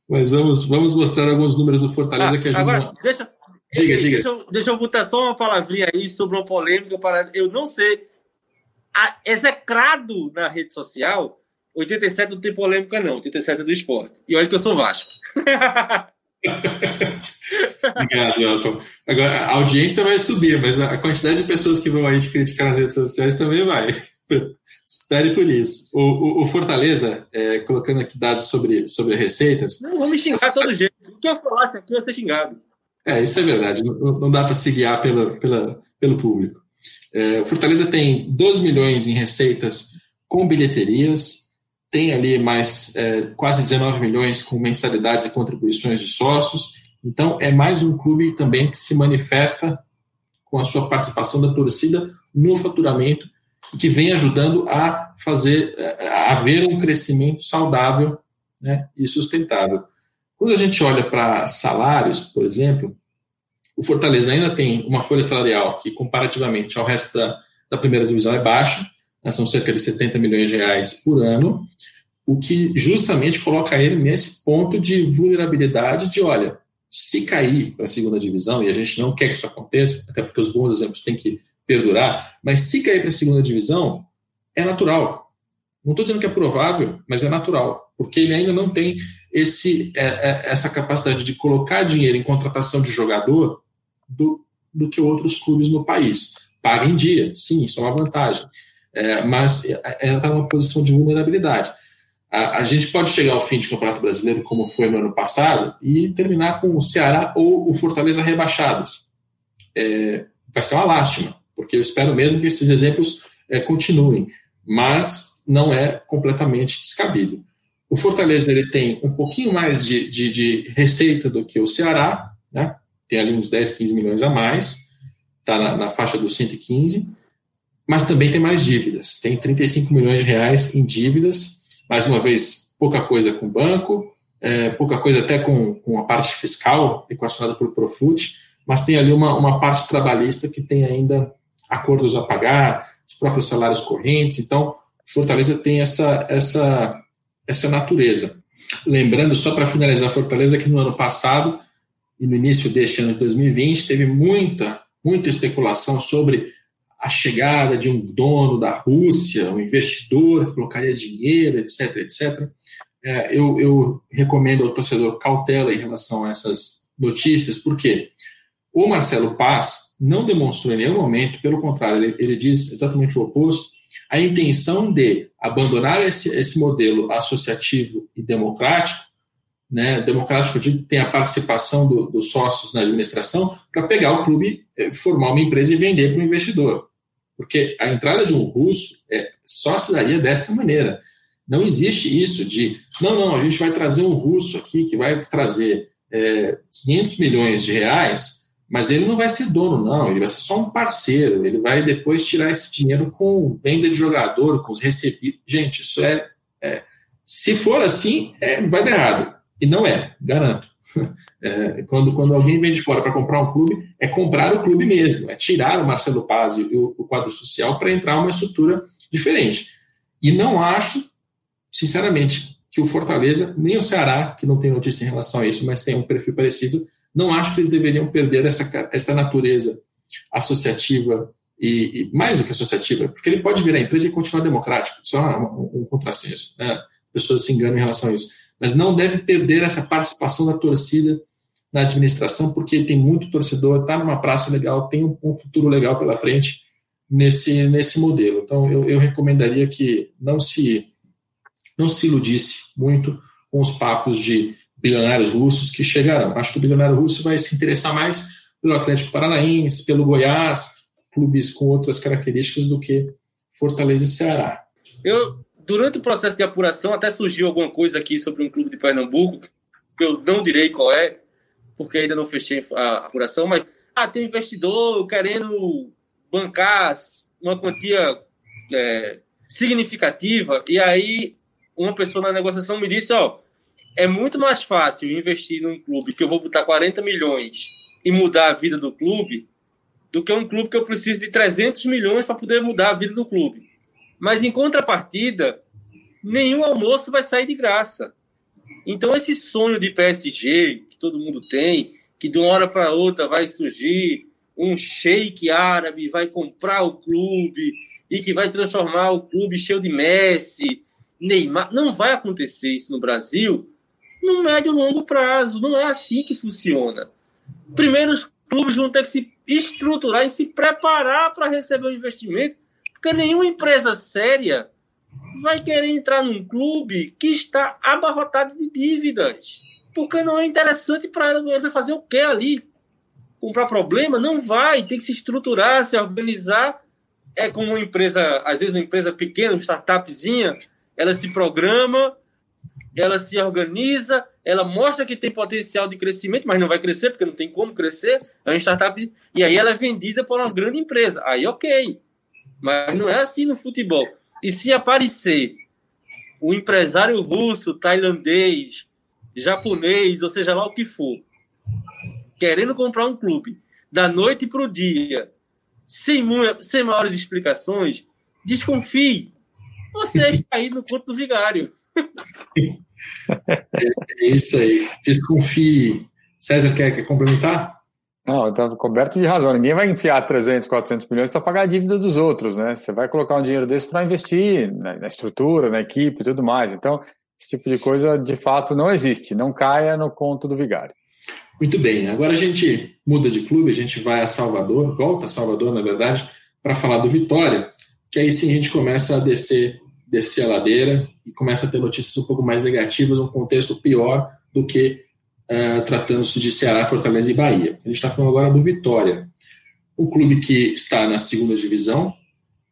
Mas vamos, vamos mostrar alguns números do Fortaleza ah, que ajudam. Agora, deixa, diga, diga. Deixa, eu, deixa eu botar só uma palavrinha aí sobre uma polêmica para eu não ser execrado na rede social. 87 não tem polêmica, não. 87 é do esporte. E olha que eu sou Vasco. Obrigado, Elton. Agora, a audiência vai subir, mas a quantidade de pessoas que vão aí te criticar nas redes sociais também vai. Espere por isso. O, o, o Fortaleza, é, colocando aqui dados sobre, sobre receitas. Não, vamos xingar todo jeito. O que eu falasse aqui vai ser xingado. É, isso é verdade. Não, não dá para se guiar pela, pela, pelo público. É, o Fortaleza tem 12 milhões em receitas com bilheterias, tem ali mais é, quase 19 milhões com mensalidades e contribuições de sócios. Então, é mais um clube também que se manifesta com a sua participação da torcida no faturamento que vem ajudando a fazer, a haver um crescimento saudável né, e sustentável. Quando a gente olha para salários, por exemplo, o Fortaleza ainda tem uma folha salarial que, comparativamente ao resto da, da primeira divisão, é baixa, né, são cerca de 70 milhões de reais por ano, o que justamente coloca ele nesse ponto de vulnerabilidade de, olha, se cair para a segunda divisão, e a gente não quer que isso aconteça, até porque os bons exemplos têm que perdurar, mas se cair para a segunda divisão, é natural. Não estou dizendo que é provável, mas é natural, porque ele ainda não tem esse, é, é, essa capacidade de colocar dinheiro em contratação de jogador do, do que outros clubes no país. Paga em dia, sim, isso é uma vantagem é, mas ela está numa posição de vulnerabilidade. A, a, gente pode chegar ao fim de Campeonato Brasileiro, como foi no ano passado, e terminar com o Ceará ou o Fortaleza rebaixados. É, vai ser uma lástima, porque eu espero mesmo que esses exemplos é, continuem, mas não é completamente descabido. O Fortaleza ele tem um pouquinho mais de, de, de receita do que o Ceará, né? tem ali uns 10, 15 milhões a mais, está na, na faixa dos 115, mas também tem mais dívidas. Tem 35 milhões de reais em dívidas, mais uma vez, pouca coisa com o banco, é, pouca coisa até com, com a parte fiscal, equacionada por Profut, mas tem ali uma, uma parte trabalhista que tem ainda acordos a pagar, os próprios salários correntes, então Fortaleza tem essa, essa, essa natureza. Lembrando, só para finalizar, Fortaleza, que no ano passado e no início deste ano de 2020 teve muita, muita especulação sobre a chegada de um dono da Rússia, um investidor que colocaria dinheiro, etc., etc. É, eu, eu, recomendo ao torcedor cautela em relação a essas notícias, porque o Marcelo Paz não demonstrou em nenhum momento, pelo contrário, ele, ele diz exatamente o oposto, a intenção de abandonar esse, esse modelo associativo e democrático, né, democrático, eu digo, tem a participação do, dos sócios na administração, para pegar o clube, eh, formar uma empresa e vender para o investidor. Porque a entrada de um russo é, só se daria desta maneira. Não existe isso de, não, não, a gente vai trazer um russo aqui que vai trazer é, 500 milhões de reais, mas ele não vai ser dono, não, ele vai ser só um parceiro, ele vai depois tirar esse dinheiro com venda de jogador, com os recebidos. Gente, isso é. é se for assim, é, vai dar errado. E não é, garanto. É, quando, quando alguém vem de fora para comprar um clube, é comprar o clube mesmo, é tirar o Marcelo Paz e o, o quadro social para entrar uma estrutura diferente. E não acho, sinceramente, que o Fortaleza, nem o Ceará, que não tem notícia em relação a isso, mas tem um perfil parecido, não acho que eles deveriam perder essa, essa natureza associativa e, e mais do que associativa, porque ele pode virar empresa e continuar democrático, isso é um, um contrassenso. Né? Pessoas se enganam em relação a isso mas não deve perder essa participação da torcida na administração, porque tem muito torcedor, está numa praça legal, tem um, um, futuro legal pela frente nesse, nesse modelo. Então, eu, eu recomendaria que não se, não se iludisse muito com os papos de bilionários russos que chegarão. Acho que o bilionário russo vai se interessar mais pelo Atlético Paranaense, pelo Goiás, clubes com outras características do que Fortaleza e Ceará. Eu, durante o processo de apuração, até surgiu alguma coisa aqui sobre um clube de Pernambuco, que eu não direi qual é, porque ainda não fechei a apuração, mas ah, tem um investidor querendo bancar uma quantia é, significativa, e aí uma pessoa na negociação me disse, ó, é muito mais fácil investir num clube que eu vou botar 40 milhões e mudar a vida do clube do que um clube que eu preciso de 300 milhões para poder mudar a vida do clube. Mas em contrapartida, nenhum almoço vai sair de graça. Então esse sonho de PSG que todo mundo tem, que de uma hora para outra vai surgir um sheik árabe, vai comprar o clube e que vai transformar o clube cheio de Messi, Neymar, não vai acontecer isso no Brasil no médio e longo prazo. Não é assim que funciona. Primeiro, os clubes vão ter que se estruturar e se preparar para receber o investimento porque nenhuma empresa séria vai querer entrar num clube que está abarrotado de dívidas. Porque não é interessante para ela. Ele vai fazer o que ali? Comprar problema? Não vai. Tem que se estruturar, se organizar. É como uma empresa, às vezes uma empresa pequena, uma startupzinha, ela se programa, ela se organiza, ela mostra que tem potencial de crescimento, mas não vai crescer porque não tem como crescer. É uma startup e aí ela é vendida por uma grande empresa. Aí ok, mas não é assim no futebol. E se aparecer o empresário russo, tailandês, japonês, ou seja lá o que for, querendo comprar um clube da noite para o dia, sem, sem maiores explicações, desconfie. Você está aí no conto do vigário. É isso aí. Desconfie. César, quer, quer complementar? Não, está coberto de razão. Ninguém vai enfiar 300, 400 milhões para pagar a dívida dos outros, né? Você vai colocar um dinheiro desse para investir na, na, estrutura, na equipe e tudo mais. Então, esse tipo de coisa, de fato, não existe. Não caia no conto do vigário. Muito bem. Agora a gente muda de clube, a gente vai a Salvador, volta a Salvador, na verdade, para falar do Vitória, que aí sim a gente começa a descer, descer a ladeira e começa a ter notícias um pouco mais negativas, um contexto pior do que uh, tratando-se de Ceará, Fortaleza e Bahia. A gente está falando agora do Vitória, um clube que está na segunda divisão.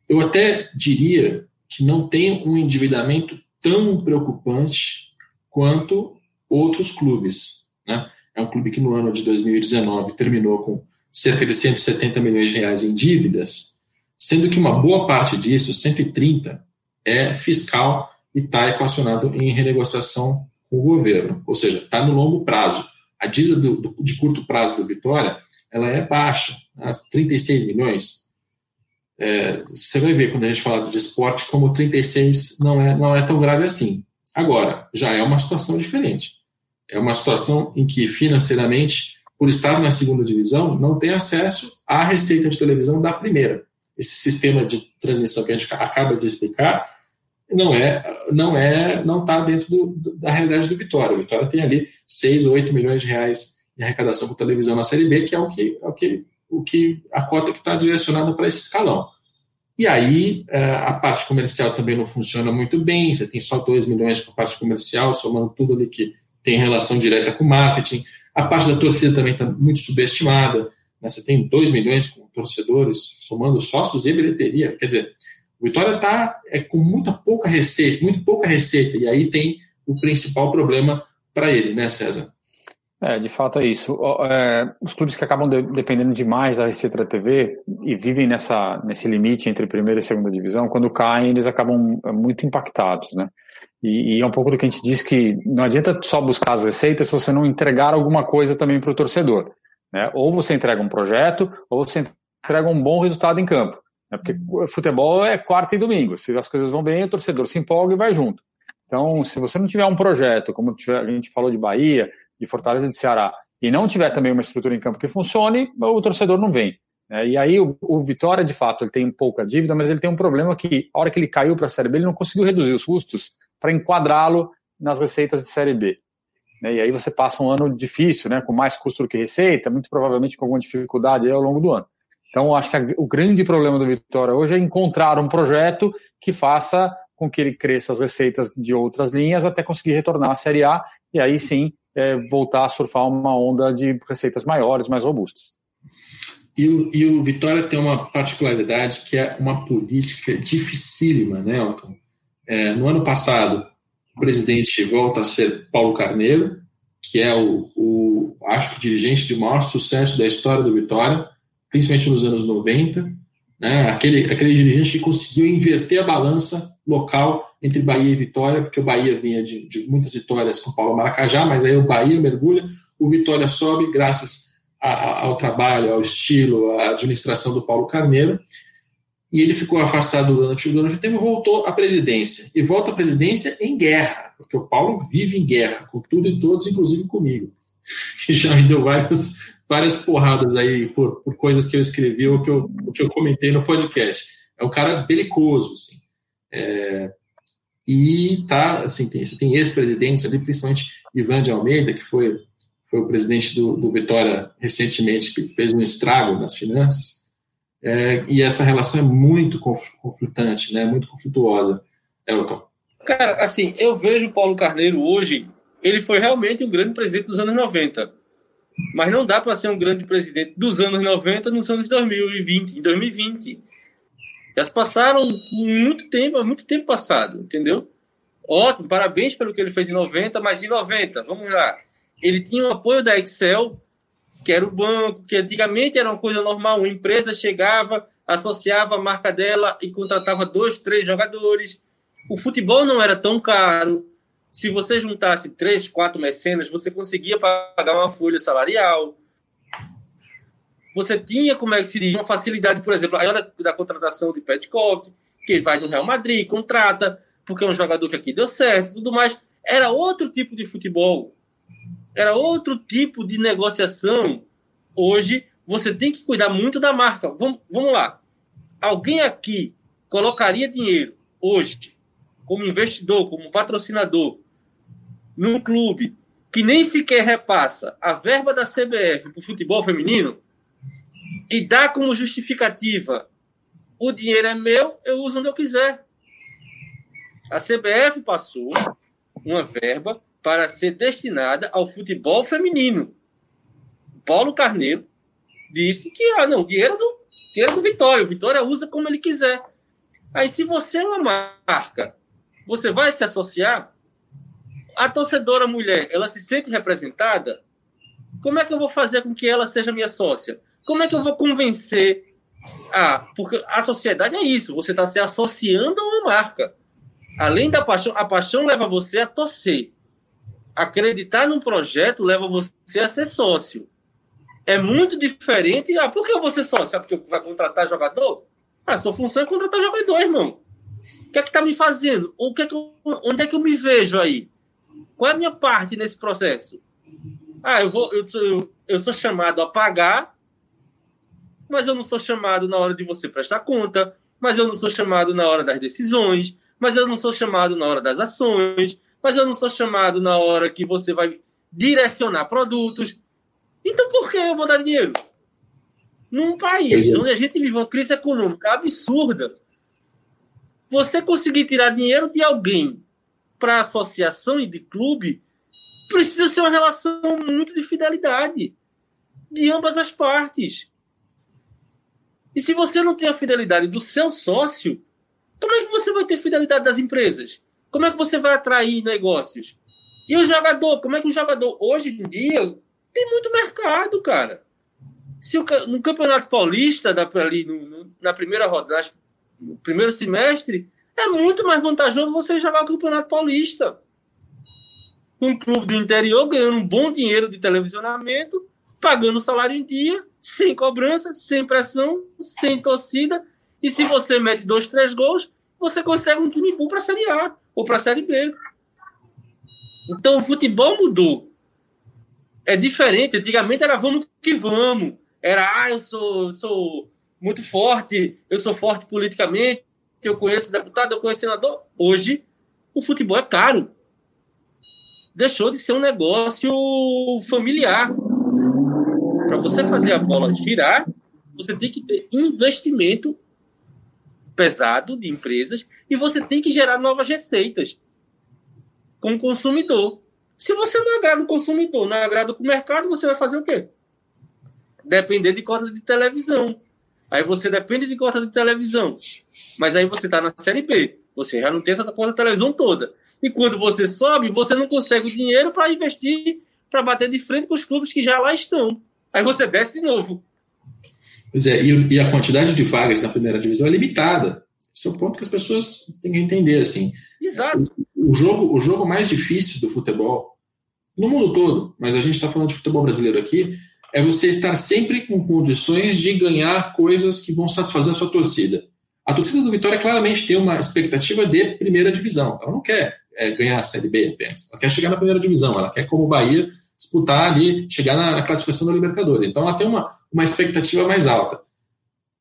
Eu até diria que não tem um endividamento tão preocupante quanto outros clubes. Né? É um clube que no ano de 2019 terminou com cerca de 170 milhões de reais em dívidas, sendo que uma boa parte disso, 130, é fiscal e está equacionado em renegociação com o governo, ou seja, está no longo prazo. A dívida do, do, de curto prazo do Vitória ela é baixa, né? 36 milhões. É, você vai ver quando a gente fala de esporte como 36 não é, não é tão grave assim. Agora, já é uma situação diferente. É uma situação em que, financeiramente, por estar na segunda divisão, não tem acesso à receita de televisão da primeira. Esse sistema de transmissão que a gente acaba de explicar não é, não é, não está dentro do, da realidade do Vitória. O Vitória tem ali 6 ou 8 milhões de reais de arrecadação por televisão na Série B, que é o que, é o que, o que a cota que está direcionada para esse escalão. E aí é, a parte comercial também não funciona muito bem, você tem só 2 milhões para a parte comercial, somando tudo ali que tem relação direta com marketing. A parte da torcida também está muito subestimada. Né? Você tem 2 milhões com torcedores, somando sócios e bilheteria. Quer dizer, o Vitória está é, com muita pouca receita, muito pouca receita, e aí tem o principal problema para ele, né, César? É, de fato é isso. É, os clubes que acabam de, dependendo demais da receita da TV e vivem nessa, nesse limite entre primeira e segunda divisão, quando caem, eles acabam é, muito impactados, né? E, e, é um pouco do que a gente diz que não adianta só buscar as receitas se você não entregar alguma coisa também para o torcedor. Né? Ou você entrega um projeto, ou você entrega um bom resultado em campo. Né? Porque futebol é quarta e domingo. Se as coisas vão bem, o torcedor se empolga e vai junto. Então, se você não tiver um projeto, como a gente falou de Bahia, de Fortaleza de Ceará, e não tiver também uma estrutura em campo que funcione, o torcedor não vem. Né? E aí o, o, Vitória, de fato, ele tem pouca dívida, mas ele tem um problema que, a hora que ele caiu para a Série B, ele não conseguiu reduzir os custos para enquadrá-lo nas receitas de Série B. Né? E aí você passa um ano difícil, né? com mais custo do que receita, muito provavelmente com alguma dificuldade ao longo do ano. Então, acho que a, o grande problema do Vitória hoje é encontrar um projeto que faça com que ele cresça as receitas de outras linhas até conseguir retornar à Série A e aí sim é, voltar a surfar uma onda de receitas maiores, mais robustas. E o, e o Vitória tem uma particularidade que é uma política dificílima, né, Elton? É, no ano passado, o presidente volta a ser Paulo Carneiro, que é o, o acho que dirigente de maior sucesso da história do Vitória principalmente nos anos 90, né, aquele, aquele dirigente que conseguiu inverter a balança local entre Bahia e Vitória, porque o Bahia vinha de, de muitas vitórias com o Paulo Maracajá, mas aí o Bahia mergulha, o Vitória sobe graças a, a, ao trabalho, ao estilo, à administração do Paulo Carneiro, e ele ficou afastado durante, durante o tempo voltou à presidência. E volta à presidência em guerra, porque o Paulo vive em guerra, com tudo e todos, inclusive comigo, que já me deu várias várias porradas aí por, por coisas que eu escrevi ou que eu, que eu comentei no podcast. É um cara belicoso, assim. É, e tá, assim, tem, você tem ex-presidentes ali, principalmente Ivan de Almeida, que foi, foi o presidente do, do Vitória recentemente, que fez um estrago nas finanças. É, e essa relação é muito conflitante, né? Muito conflituosa. Elton. Cara, assim, eu vejo o Paulo Carneiro hoje, ele foi realmente um grande presidente dos anos 90 mas não dá para ser um grande presidente dos anos 90 nos anos 2020, em 2020. Já passaram muito tempo, muito tempo passado, entendeu? Ótimo, parabéns pelo que ele fez em 90, mas em 90, vamos lá. Ele tinha o apoio da Excel, que era o banco, que antigamente era uma coisa normal. Uma empresa chegava, associava a marca dela e contratava dois, três jogadores. O futebol não era tão caro. Se você juntasse três, quatro mecenas, você conseguia pagar uma folha salarial. Você tinha, como é que se diz, uma facilidade, por exemplo, a hora da contratação de Petkovic, que vai no Real Madrid, contrata, porque é um jogador que aqui deu certo tudo mais. Era outro tipo de futebol. Era outro tipo de negociação. Hoje, você tem que cuidar muito da marca. Vamos, vamos lá. Alguém aqui colocaria dinheiro hoje, como investidor, como patrocinador, num clube que nem sequer repassa a verba da CBF para o futebol feminino e dá como justificativa o dinheiro é meu, eu uso onde eu quiser. A CBF passou uma verba para ser destinada ao futebol feminino. Paulo Carneiro disse que ah, não, dinheiro do, dinheiro do Vitória, o Vitória usa como ele quiser. Aí, se você é uma marca, você vai se associar? A torcedora mulher, ela se sente representada? Como é que eu vou fazer com que ela seja minha sócia? Como é que eu vou convencer? Ah, porque a sociedade é isso, você está se associando a uma marca. Além da paixão, a paixão leva você a torcer. Acreditar num projeto leva você a ser sócio. É muito diferente. Ah, por que eu vou ser sócio? Ah, porque vai contratar jogador? Ah, sua função é contratar jogador, irmão. O que é que tá me fazendo? O que é que eu, onde é que eu me vejo aí? Qual é a minha parte nesse processo? Ah, eu vou, eu, eu, eu sou chamado a pagar, mas eu não sou chamado na hora de você prestar conta, mas eu não sou chamado na hora das decisões, mas eu não sou chamado na hora das ações, mas eu não sou chamado na hora que você vai direcionar produtos. Então por que eu vou dar dinheiro? Num país onde a gente vive uma crise econômica absurda, você conseguir tirar dinheiro de alguém para associação e de clube precisa ser uma relação muito de fidelidade de ambas as partes. E se você não tem a fidelidade do seu sócio, como é que você vai ter fidelidade das empresas? Como é que você vai atrair negócios? E o jogador, como é que o jogador hoje em dia tem muito mercado, cara. Se o, no Campeonato Paulista, da, ali no, no, na primeira rodada, no primeiro semestre, é muito mais vantajoso você jogar o Campeonato Paulista. Um clube do interior ganhando um bom dinheiro de televisionamento, pagando o salário em dia, sem cobrança, sem pressão, sem torcida e se você mete dois, três gols, você consegue um time bom para a Série A ou para a Série B. Então o futebol mudou. É diferente. Antigamente era vamos que vamos. Era, ah, eu sou, sou muito forte, eu sou forte politicamente, eu conheço deputado, eu conheço senador. Hoje, o futebol é caro. Deixou de ser um negócio familiar. Para você fazer a bola girar, você tem que ter investimento pesado de empresas e você tem que gerar novas receitas com o consumidor. Se você não agrada o consumidor, não agrada o mercado, você vai fazer o quê? Depender de cota de televisão. Aí você depende de cota de televisão. Mas aí você está na série B. Você já não tem essa cota de televisão toda. E quando você sobe, você não consegue o dinheiro para investir, para bater de frente com os clubes que já lá estão. Aí você desce de novo. Pois é, e, e, a quantidade de vagas na primeira divisão é limitada. Esse é o ponto que as pessoas têm que entender, assim. Exato. O, o jogo, o jogo mais difícil do futebol, no mundo todo, mas a gente está falando de futebol brasileiro aqui, é você estar sempre com condições de ganhar coisas que vão satisfazer a sua torcida. A torcida do Vitória claramente tem uma expectativa de primeira divisão. Ela não quer é, ganhar a Série B apenas. Ela quer chegar na primeira divisão. Ela quer, como o Bahia, disputar ali, chegar na, classificação da Libertadores. Então ela tem uma, uma expectativa mais alta.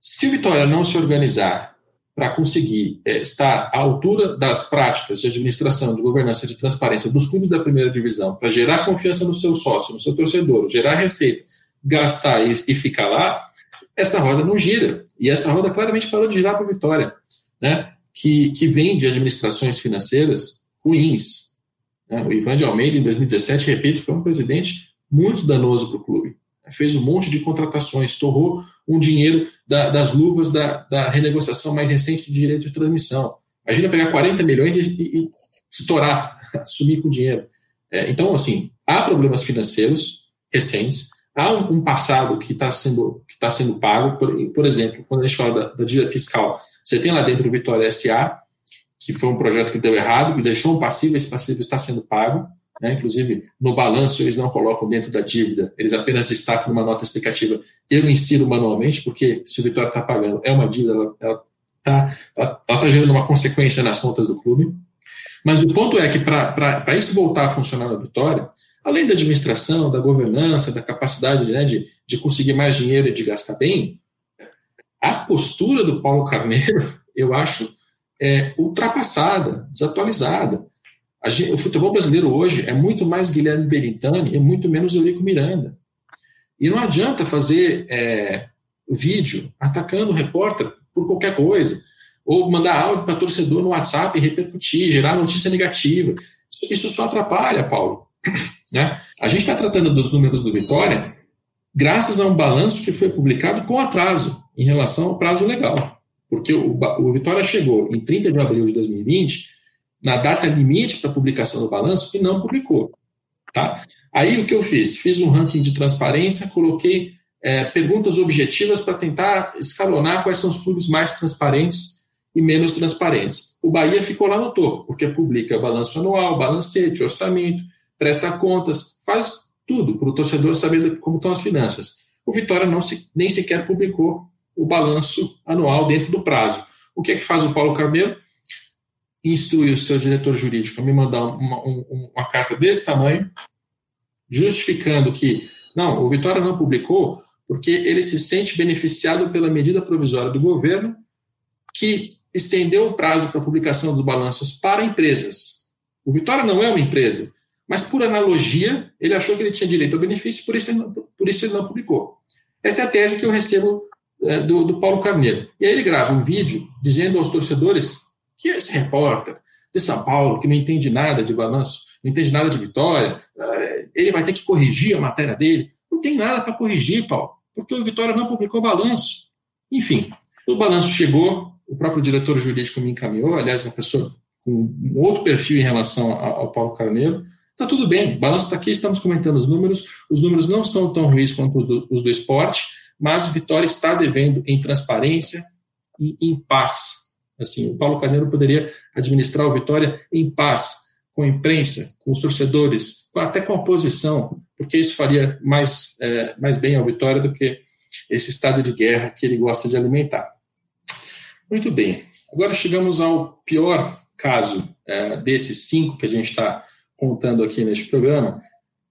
Se o Vitória não se organizar para conseguir é, estar à altura das práticas de administração, de governança, de transparência dos clubes da primeira divisão, para gerar confiança no seu sócio, no seu torcedor, gerar receita, gastar e, e ficar lá, essa roda não gira. E essa roda claramente parou de girar para Vitória, né? que, que vem de administrações financeiras ruins, né? O Ivan de Almeida, em 2017, repito, foi um presidente muito danoso para o clube. Fez um monte de contratações, torrou um dinheiro da, das luvas da, da, renegociação mais recente de direito de transmissão. Imagina pegar 40 milhões e, e estourar, sumir com o dinheiro. É, então, assim, há problemas financeiros recentes, há um, passado que está sendo, que tá sendo pago, por, por exemplo, quando a gente fala da, da dívida fiscal, você tem lá dentro o Vitória SA, que foi um projeto que deu errado, que deixou um passivo, esse passivo está sendo pago, né? inclusive no balanço eles não colocam dentro da dívida, eles apenas destacam numa nota explicativa, eu insiro manualmente, porque se o Vitória está pagando, é uma dívida, ela está ela, ela tá gerando uma consequência nas contas do clube, mas o ponto é que para isso voltar a funcionar na Vitória, além da administração, da governança, da capacidade né, de, de conseguir mais dinheiro e de gastar bem, a postura do Paulo Carneiro, eu acho, é ultrapassada, desatualizada. Gente, o futebol brasileiro hoje é muito mais Guilherme Berintani e muito menos Eurico Miranda. E não adianta fazer é, vídeo atacando o repórter por qualquer coisa, ou mandar áudio para torcedor no WhatsApp e repercutir, gerar notícia negativa. Isso, isso só atrapalha, Paulo. Né? A gente está tratando dos números do Vitória graças a um balanço que foi publicado com atraso em relação ao prazo legal. Porque o, o Vitória chegou em 30 de abril de 2020, na data limite para publicação do balanço, e não publicou. Tá? Aí o que eu fiz? Fiz um ranking de transparência, coloquei é, perguntas objetivas para tentar escalonar quais são os clubes mais transparentes e menos transparentes. O Bahia ficou lá no topo, porque publica balanço anual, balancete, orçamento, presta contas, faz tudo para o torcedor saber como estão as finanças. O Vitória não se, nem sequer publicou o balanço anual dentro do prazo. O que é que faz o Paulo Carneiro? Instrui o seu diretor jurídico a me mandar uma, uma, uma carta desse tamanho, justificando que, não, o Vitória não publicou porque ele se sente beneficiado pela medida provisória do governo que estendeu o prazo para publicação dos balanços para empresas. O Vitória não é uma empresa, mas por analogia, ele achou que ele tinha direito ao benefício, por isso ele não, por isso ele não publicou. Essa é a tese que eu recebo é, do, do Paulo Carneiro. E aí ele grava um vídeo dizendo aos torcedores que esse repórter de São Paulo, que não entende nada de balanço, não entende nada de vitória, é, ele vai ter que corrigir a matéria dele. Não tem nada para corrigir, Paulo, porque o Vitória não publicou balanço. Enfim, o balanço chegou, o próprio diretor jurídico me encaminhou, aliás, uma pessoa com um outro perfil em relação ao Paulo Carneiro, Tá tudo bem, o balanço está aqui, estamos comentando os números. Os números não são tão ruins quanto os do, os do esporte, mas Vitória está devendo em transparência e em paz. Assim, o Paulo Carneiro poderia administrar o Vitória em paz, com a imprensa, com os torcedores, até com a oposição, porque isso faria mais, é, mais bem ao Vitória do que esse estado de guerra que ele gosta de alimentar. Muito bem, agora chegamos ao pior caso é, desses cinco que a gente está contando aqui neste programa,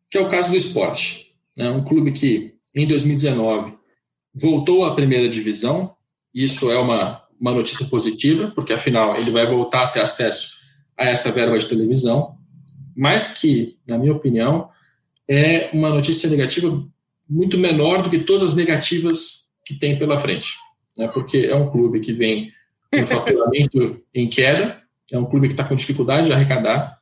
que é o caso do esporte. É um clube que, em 2019, voltou à primeira divisão. Isso é uma, uma notícia positiva, porque afinal ele vai voltar a ter acesso a essa verba de televisão, mas que, na minha opinião, é uma notícia negativa muito menor do que todas as negativas que tem pela frente. Né? Porque é um clube que vem com faturamento em queda, é um clube que está com dificuldade de arrecadar,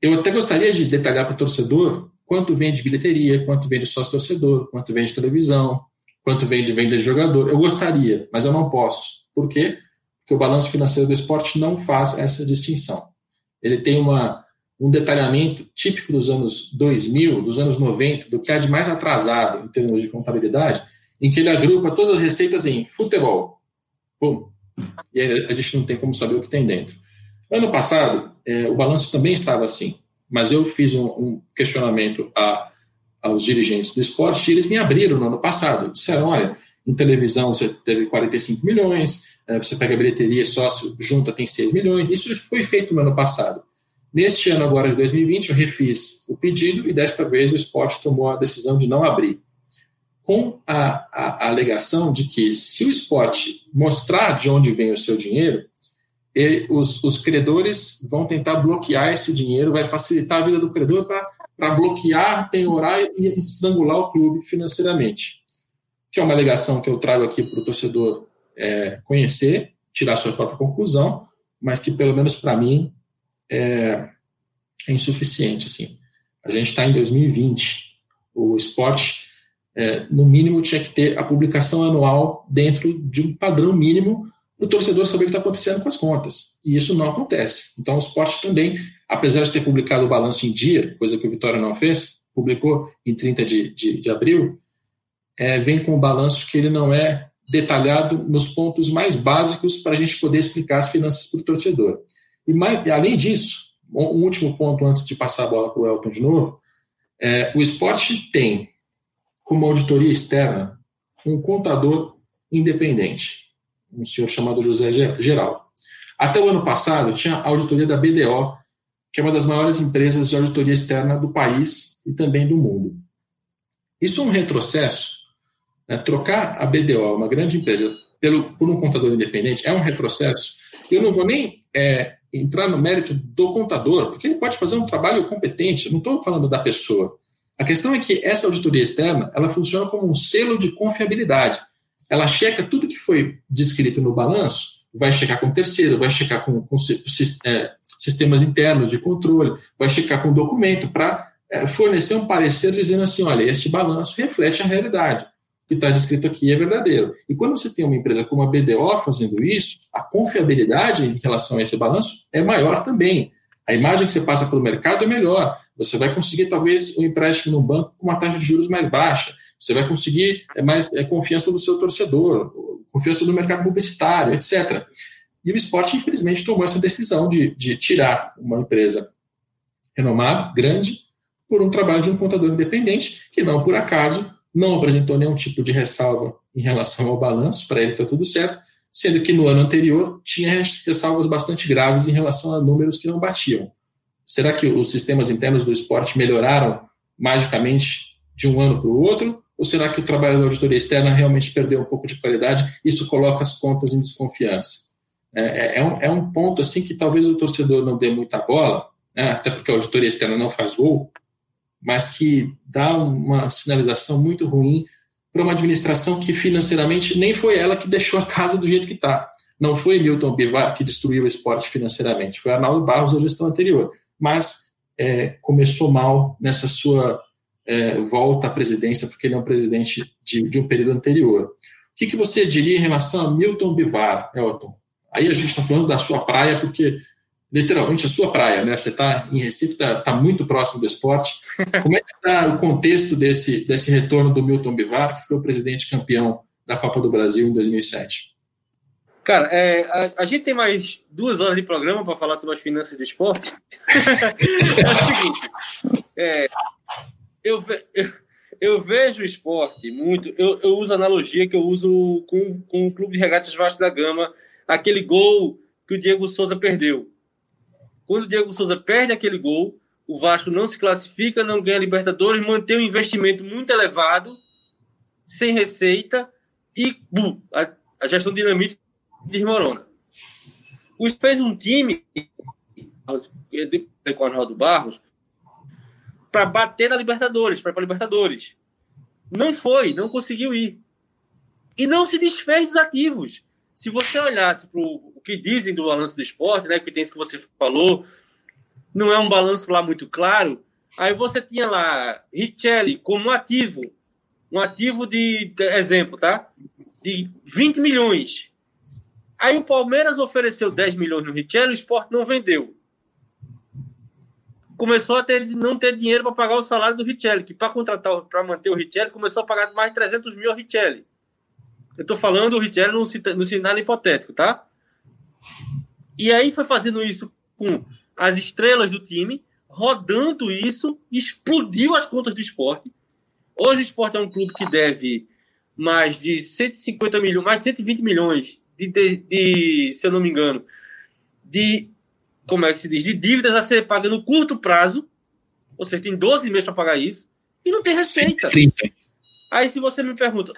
eu até gostaria de detalhar para o torcedor quanto vem de bilheteria, quanto vem de sócio-torcedor, quanto vem de televisão, quanto vem de venda de jogador. Eu gostaria, mas eu não posso. Por quê? Porque o balanço financeiro do esporte não faz essa distinção. Ele tem uma, um detalhamento típico dos anos 2000, dos anos 90, do que há de mais atrasado em termos de contabilidade, em que ele agrupa todas as receitas em futebol. Pum. E aí a gente não tem como saber o que tem dentro. Ano passado, é, o balanço também estava assim, mas eu fiz um, um questionamento a, aos dirigentes do esporte e eles me abriram no ano passado. Disseram: olha, em televisão você teve 45 milhões, é, você pega a bilheteria sócio, junta, tem 6 milhões. Isso foi feito no ano passado. Neste ano, agora de 2020, eu refiz o pedido e desta vez o esporte tomou a decisão de não abrir. Com a, a, a alegação de que, se o esporte mostrar de onde vem o seu dinheiro, ele, os, os, credores vão tentar bloquear esse dinheiro, vai facilitar a vida do credor para bloquear, penhorar e estrangular o clube financeiramente. Que é uma alegação que eu trago aqui para o torcedor é, conhecer, tirar sua própria conclusão, mas que, pelo menos para mim, é, é, insuficiente. Assim. A gente está em 2020, o esporte, é, no mínimo, tinha que ter a publicação anual dentro de um padrão mínimo o torcedor saber o que está acontecendo com as contas. E isso não acontece. Então, o esporte também, apesar de ter publicado o balanço em dia, coisa que o Vitória não fez, publicou em 30 de, de, de abril, é, vem com um balanço que ele não é detalhado nos pontos mais básicos para a gente poder explicar as finanças para o torcedor. E mais, além disso, um último ponto antes de passar a bola para o Elton de novo, é, o esporte tem como auditoria externa um contador independente, um senhor chamado José Geral. Até o ano passado tinha a auditoria da BDO, que é uma das maiores empresas de auditoria externa do país e também do mundo. Isso é um retrocesso né, trocar a BDO, uma grande empresa, pelo, por um contador independente é um retrocesso. Eu não vou nem é, entrar no mérito do contador, porque ele pode fazer um trabalho competente, não estou falando da pessoa. A questão é que essa auditoria externa ela funciona como um selo de confiabilidade. Ela checa tudo que foi descrito no balanço, vai checar com o terceiro, vai checar com, com é, sistemas internos de controle, vai checar com o documento para é, fornecer um parecer dizendo assim: olha, este balanço reflete a realidade que está descrito aqui é verdadeiro. E quando você tem uma empresa como a BDO fazendo isso, a confiabilidade em relação a esse balanço é maior também. A imagem que você passa para o mercado é melhor. Você vai conseguir, talvez, um empréstimo no banco com uma taxa de juros mais baixa. Você vai conseguir é, mais é, confiança do seu torcedor, confiança do mercado publicitário, etc. E o esporte, infelizmente, tomou essa decisão de, de tirar uma empresa renomada, grande, por um trabalho de um contador independente, que não por acaso não apresentou nenhum tipo de ressalva em relação ao balanço, para ele está tudo certo, sendo que no ano anterior tinha ressalvas bastante graves em relação a números que não batiam. Será que os sistemas internos do esporte melhoraram magicamente de um ano para o outro? Ou será que o trabalho da auditoria externa realmente perdeu um pouco de qualidade? Isso coloca as contas em desconfiança. É, é, é um, é um ponto assim que talvez o torcedor não dê muita bola, né, até porque a auditoria externa não faz gol, mas que dá uma sinalização muito ruim para uma administração que financeiramente nem foi ela que deixou a casa do jeito que está. Não foi Milton Bivar que destruiu o esporte financeiramente, foi Arnaldo Barros a gestão anterior. Mas é, começou mal nessa sua é, volta à presidência, porque ele é um presidente de, de um período anterior. O que, que, você diria em relação a Milton Bivar, Elton? Aí a gente está falando da sua praia, porque literalmente a sua praia, né? Você está em Recife, está tá muito próximo do esporte. Como é que está o contexto desse, desse retorno do Milton Bivar, que foi o presidente campeão da Copa do Brasil em 2007? Cara, é, a, a, gente tem mais duas horas de programa para falar sobre as finanças do esporte. é o seguinte, é, eu, eu, eu, vejo o esporte muito. Eu, eu uso a analogia que eu uso com, com o Clube de Regatas Vasco da Gama, aquele gol que o Diego Souza perdeu. Quando o Diego Souza perde aquele gol, o Vasco não se classifica, não ganha Libertadores, mantém um investimento muito elevado, sem receita, e bum, a, a gestão dinamite desmorona. O fez um time com o Arnaldo Barros para bater na Libertadores, para ir para Libertadores. Não foi, não conseguiu ir. E não se desfez dos ativos. Se você olhasse para o que dizem do balanço do esporte, né, que tem isso que você falou, não é um balanço lá muito claro. Aí você tinha lá Richelli como ativo, um ativo de, exemplo, tá? De 20 milhões. Aí o Palmeiras ofereceu 10 milhões no Richelli, o esporte não vendeu. Começou a ter, não ter dinheiro para pagar o salário do Richelli, que para contratar, para manter o Richelli, começou a pagar mais de 300 mil ao Richelli. Eu estou falando o Richelli no, no cenário hipotético, tá? E aí foi fazendo isso com as estrelas do time, rodando isso, explodiu as contas do esporte. Hoje o esporte é um clube que deve mais de 150 milhões, mais de 120 milhões de, de, de, se eu não me engano, de como é que se diz, de dívidas a ser pagas no curto prazo. Seja, tem 12 meses para pagar isso e não tem receita. 130. Aí se você me pergunta,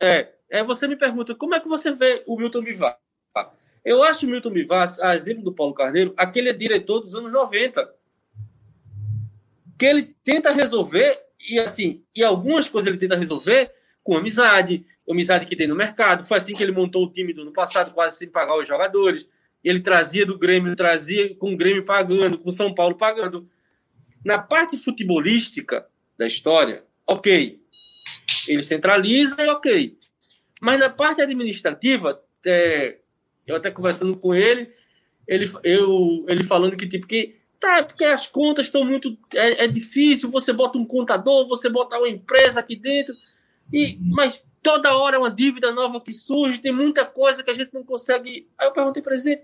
é, é, você me pergunta como é que você vê o Milton Bivar? Eu acho o Milton Bivar, a exemplo do Paulo Carneiro, aquele é diretor dos anos 90. Que ele tenta resolver, e assim, e algumas coisas ele tenta resolver com amizade, amizade que tem no mercado. Foi assim que ele montou o time do ano passado, quase sem pagar os jogadores. Ele trazia do Grêmio, trazia com o Grêmio pagando, com o São Paulo pagando. Na parte futebolística da história, ok. Ele centraliza e ok. Mas na parte administrativa, é, eu até conversando com ele, ele, eu, ele falando que, tipo, que tá, porque as contas estão muito. É, é, difícil, você bota um contador, você bota uma empresa aqui dentro, e, mas toda hora é uma dívida nova que surge, tem muita coisa que a gente não consegue. Aí eu perguntei, presidente,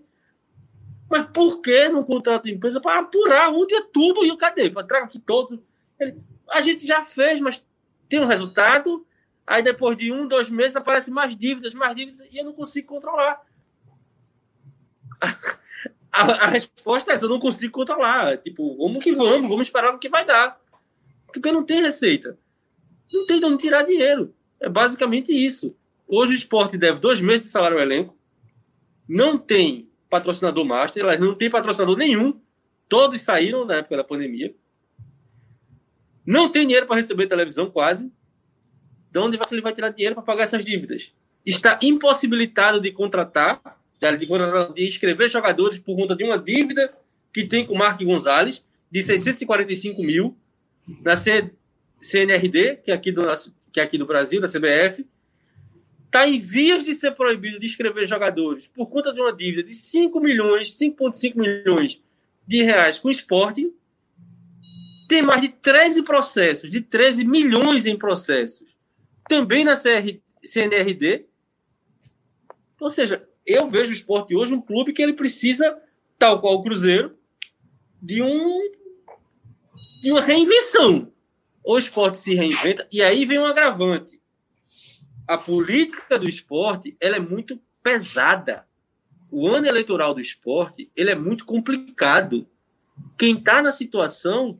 mas por que não contrata empresa para apurar onde é tudo e o cadê? Para traga aqui todos. Ele, a gente já fez, mas tem um resultado. Aí depois de um, dois meses aparecem mais dívidas, mais dívidas, e eu não consigo controlar. A, a, resposta é essa, eu não consigo controlar. Tipo, vamos que vamos, vamos esperar o que vai dar. Porque não tem receita. Não tem de onde tirar dinheiro. É basicamente isso. Hoje o esporte deve dois meses de salário ao elenco. Não tem patrocinador master, não tem patrocinador nenhum. Todos saíram na época da pandemia. Não tem dinheiro para receber televisão, quase. De onde ele vai tirar dinheiro para pagar essas dívidas? Está impossibilitado de contratar de, inscrever jogadores por conta de uma dívida que tem com o Mark Gonzalez, de 645 mil, na CNRD, que é aqui do, que é aqui do Brasil, da CBF. Está em vias de ser proibido de inscrever jogadores por conta de uma dívida de 5 milhões, 5,5 milhões de reais com o esporte. Tem mais de 13 processos, de 13 milhões em processos, também na CR, CNRD. Ou seja, eu vejo o esporte hoje um clube que ele precisa, tal qual o Cruzeiro, de um de uma reinvenção. O esporte se reinventa e aí vem um agravante. A política do esporte ela é muito pesada. O ano eleitoral do esporte ele é muito complicado. Quem está na situação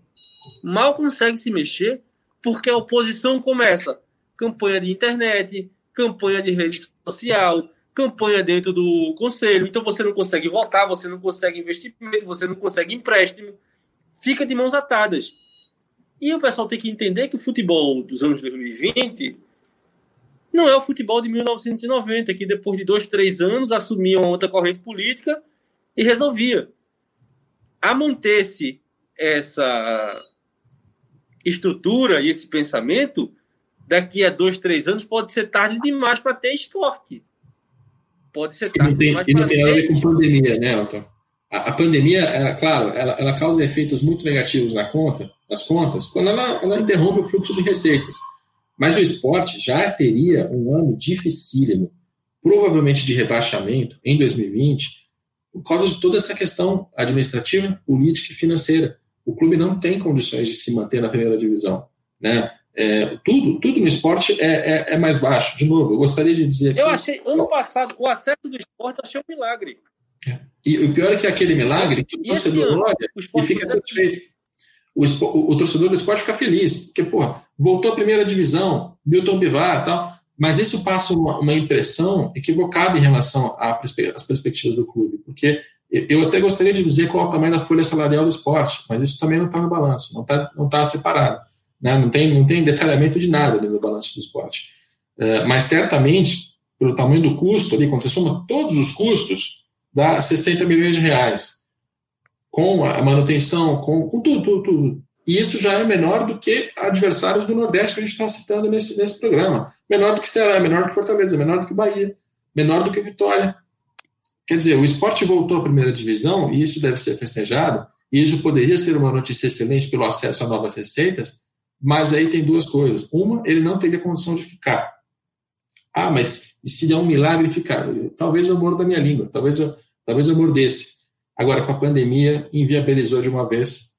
mal consegue se mexer porque a oposição começa campanha de internet, campanha de rede social, campanha dentro do conselho, então você não consegue votar, você não consegue investimento, você não consegue empréstimo, fica de mãos atadas. E o pessoal tem que entender que o futebol dos anos 2020 não é o futebol de 1990, que depois de dois, três anos assumia uma outra corrente política e resolvia. A manter-se essa estrutura e esse pensamento, daqui a dois, três anos pode ser tarde demais para ter esporte pode ser tarde. E tem, e não tem nada a ver com pandemia, né, Elton? A, a pandemia, ela, claro, ela, ela, causa efeitos muito negativos na conta, nas contas, quando ela, ela interrompe o fluxo de receitas. Mas o esporte já teria um ano dificílimo, provavelmente de rebaixamento, em 2020, por causa de toda essa questão administrativa, política e financeira. O clube não tem condições de se manter na primeira divisão. Né? É, tudo, tudo no esporte é, é, é, mais baixo. De novo, eu gostaria de dizer Eu achei, ano passado, o acesso do esporte eu achei um milagre. É. E o pior é que é aquele milagre que o torcedor olha o e fica satisfeito. O, o, torcedor do esporte fica feliz, porque, pô, voltou à primeira divisão, Milton Bivar tal, mas isso passa uma, uma impressão equivocada em relação às perspectivas do clube, porque eu até gostaria de dizer qual é o tamanho da folha salarial do esporte, mas isso também não está no balanço, não está não tá separado. Né? Não, tem, não tem detalhamento de nada dentro do balanço do esporte. Uh, mas certamente, pelo tamanho do custo ali, quando você soma todos os custos, dá 60 milhões de reais. Com a manutenção, com, com tudo, tudo, tudo. E isso já é menor do que adversários do Nordeste que a gente está citando nesse, nesse programa. Menor do que Ceará, menor do que Fortaleza, menor do que Bahia, menor do que Vitória. Quer dizer, o esporte voltou à primeira divisão e isso deve ser festejado, e isso poderia ser uma notícia excelente pelo acesso a novas receitas, mas aí tem duas coisas. Uma, ele não teria condição de ficar. Ah, mas se der um milagre ficar? Talvez eu morda da minha língua, talvez eu, talvez eu mordesse. Agora, com a pandemia, inviabilizou de uma vez.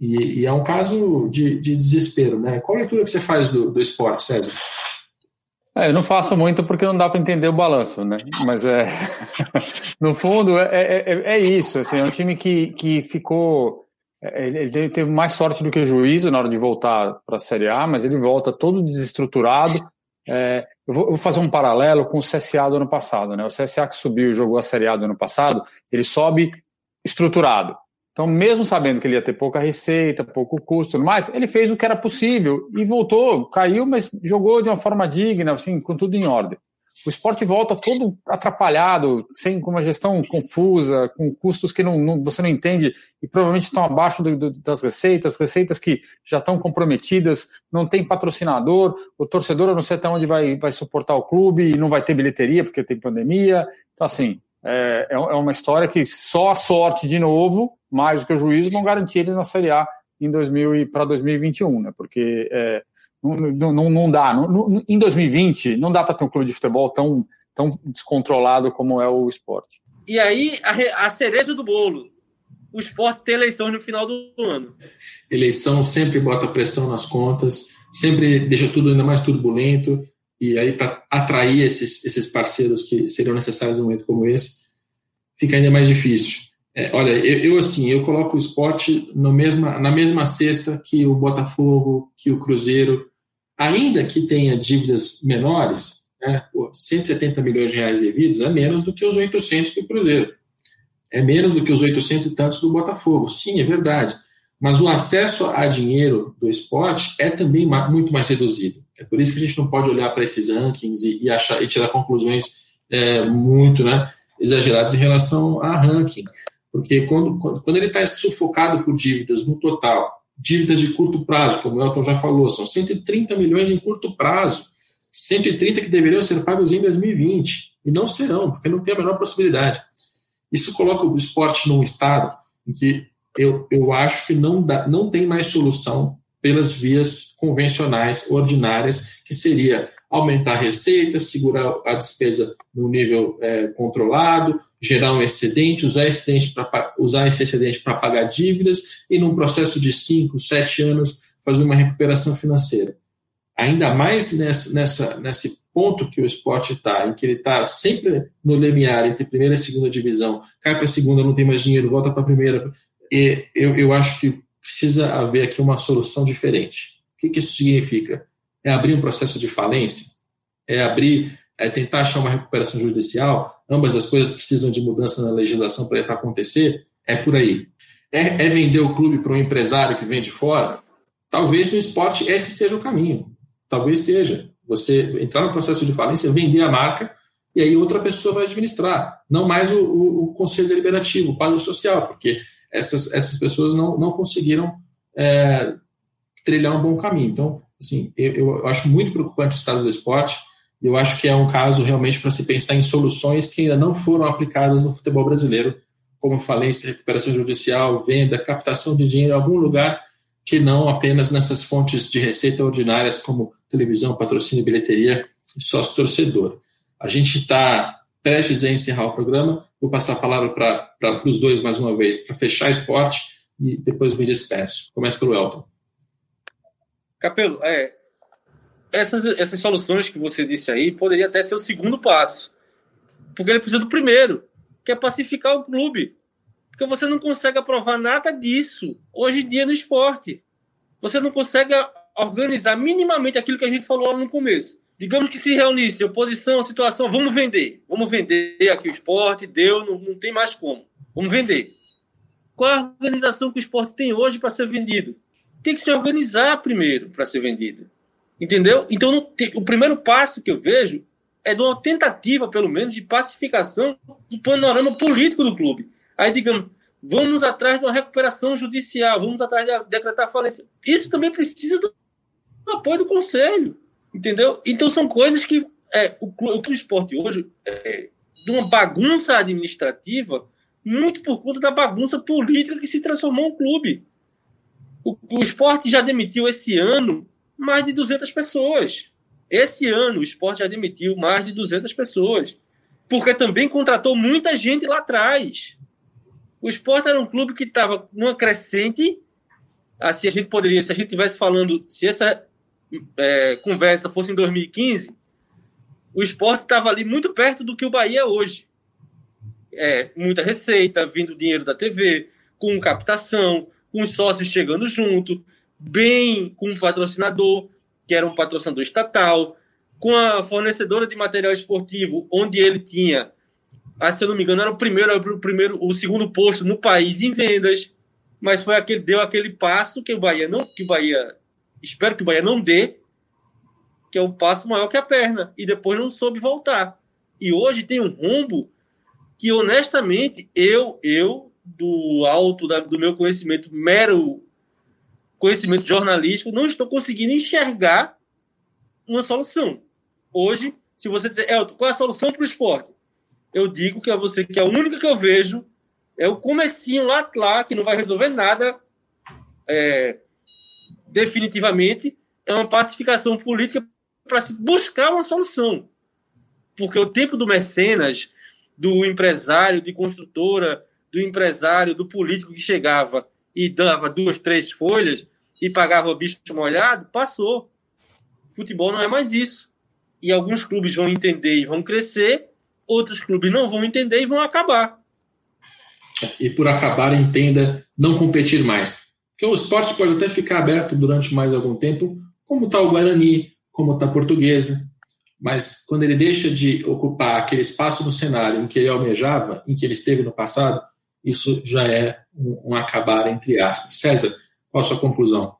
E, e é um caso de, de, desespero, né? Qual a leitura que você faz do, do esporte, César? É, eu não faço muito porque não dá para entender o balanço, né? Mas é, no fundo é, é, é, é isso. Assim, é um time que, que ficou é, ele teve mais sorte do que juízo na hora de voltar para a Série A, mas ele volta todo desestruturado. É, eu, vou, eu, vou, fazer um paralelo com o CSA do ano passado. Né? O CSA que subiu e jogou a Série A do ano passado, ele sobe estruturado. Então, mesmo sabendo que ele ia ter pouca receita, pouco custo, tudo mais, ele fez o que era possível e voltou, caiu, mas jogou de uma forma digna, assim, com tudo em ordem o esporte volta todo atrapalhado, sem com uma gestão confusa, com custos que não, não, você não entende e provavelmente estão abaixo do, do, das receitas, receitas que já estão comprometidas, não tem patrocinador, o torcedor eu não sei até onde vai, vai suportar o clube e não vai ter bilheteria porque tem pandemia. Então, assim, é, é uma história que só a sorte, de novo, mais do que o juízo, vão garantir eles na Série A em 2000 para 2021, né? Porque é, não, não, não dá. Não, em 2020, não dá para ter um clube de futebol tão, tão descontrolado como é o esporte. E aí, a, a cereja do bolo. O esporte tem eleição no final do ano. Eleição sempre bota pressão nas contas, sempre deixa tudo ainda mais turbulento. E aí, para atrair esses, esses parceiros que seriam necessários num momento como esse, fica ainda mais difícil. É, olha, eu, eu, assim, eu coloco o esporte mesma, na mesma cesta que o Botafogo, que o Cruzeiro, ainda que tenha dívidas menores, né, 170 milhões de reais devidos é menos do que os 800 do Cruzeiro. É menos do que os 800 e tantos do Botafogo. Sim, é verdade. Mas o acesso a dinheiro do esporte é também muito mais reduzido. É por isso que a gente não pode olhar para esses rankings e, e, achar, e tirar conclusões é, muito né, exageradas em relação a ranking. Porque quando, quando, quando ele está sufocado por dívidas no total dívidas de curto prazo, como o Elton já falou, são 130 milhões em curto prazo, 130 que deveriam ser pagos em 2020, e não serão, porque não tem a menor possibilidade. Isso coloca o esporte num estado em que eu, eu acho que não, dá, não tem mais solução pelas vias convencionais, ordinárias, que seria aumentar a receita, segurar a despesa no nível é, controlado, gerar um excedente, usar, excedente pra, usar esse excedente para pagar dívidas e, num processo de 5, 7 anos, fazer uma recuperação financeira. Ainda mais nessa, nessa, nesse ponto que o esporte está, em que ele está sempre no limiar entre primeira e segunda divisão, cai para a segunda, não tem mais dinheiro, volta para a primeira. E eu, eu acho que precisa haver aqui uma solução diferente. O que, isso significa? É abrir um processo de falência? É abrir, é tentar achar uma recuperação judicial? ambas as coisas precisam de mudança na legislação para acontecer, é por aí. É, é vender o clube para um empresário que vem de fora? Talvez no esporte esse seja o caminho. Talvez seja. Você entrar no processo de falência, vender a marca e aí outra pessoa vai administrar. Não mais o, o, o Conselho Deliberativo, o quadro social, porque essas, essas pessoas não, não conseguiram é, trilhar um bom caminho. Então, assim, eu, eu acho muito preocupante o estado do esporte eu acho que é um caso realmente para se pensar em soluções que ainda não foram aplicadas no futebol brasileiro, como falência, recuperação judicial, venda, captação de dinheiro em algum lugar que não apenas nessas fontes de receita ordinárias como televisão, patrocínio, bilheteria e sócio torcedor. A gente está prestes a encerrar o programa. Vou passar a palavra para os dois mais uma vez, para fechar esporte e depois me despeço. Começa pelo Elton. Capelo, é, essas, essas soluções que você disse aí poderia até ser o segundo passo. Porque ele precisa do primeiro, que é pacificar o clube. Porque você não consegue aprovar nada disso hoje em dia no esporte. Você não consegue organizar minimamente aquilo que a gente falou lá no começo. Digamos que se reunisse oposição, situação, vamos vender. Vamos vender aqui o esporte, deu, não, não tem mais como. Vamos vender. Qual a organização que o esporte tem hoje para ser vendido? Tem que se organizar primeiro para ser vendido. Entendeu? Então, o primeiro passo que eu vejo é de uma tentativa, pelo menos, de pacificação do panorama político do clube. Aí, digamos, vamos atrás de uma recuperação judicial, vamos atrás de decretar falência. Isso também precisa do apoio do conselho, entendeu? Então, são coisas que é, o, o, o esporte hoje é de uma bagunça administrativa muito por conta da bagunça política que se transformou no clube. O, o esporte já demitiu esse ano mais de 200 pessoas. Esse ano, o esporte já demitiu mais de 200 pessoas, porque também contratou muita gente lá atrás. O esporte era um clube que estava numa crescente. Assim, a gente poderia, se a gente tivesse falando, se essa é, conversa fosse em 2015, o esporte estava ali muito perto do que o Bahia é hoje. É, muita receita, vindo dinheiro da TV, com captação, com os sócios chegando junto, bem com o patrocinador, que era um patrocinador estatal, com a fornecedora de material esportivo, onde ele tinha, ah, se eu não me engano, era o primeiro, o primeiro, o segundo posto no país em vendas, mas foi aquele deu aquele passo que o Bahia não, que o Bahia, espero que o Bahia não dê, que é um passo maior que a perna e depois não soube voltar. E hoje tem um rombo que honestamente eu eu do alto da, do meu conhecimento mero conhecimento jornalístico, não estou conseguindo enxergar uma solução. Hoje, se você dizer, Elton, qual é a solução para o esporte? eu digo que a você que a única que eu vejo é o comecinho lá, lá que não vai resolver nada é, definitivamente, é uma pacificação política para se buscar uma solução. Porque o tempo do mecenas, do empresário, de construtora, do empresário, do político que chegava e dava duas, três folhas e pagava o bicho molhado, passou. Futebol não é mais isso. E alguns clubes vão entender e vão crescer, outros clubes não vão entender e vão acabar. E por acabar, entenda não competir mais. Porque o esporte pode até ficar aberto durante mais algum tempo, como está o Guarani, como está a Portuguesa, mas quando ele deixa de ocupar aquele espaço no cenário em que ele almejava, em que ele esteve no passado, isso já é um, um acabar entre aspas. César, qual a sua conclusão?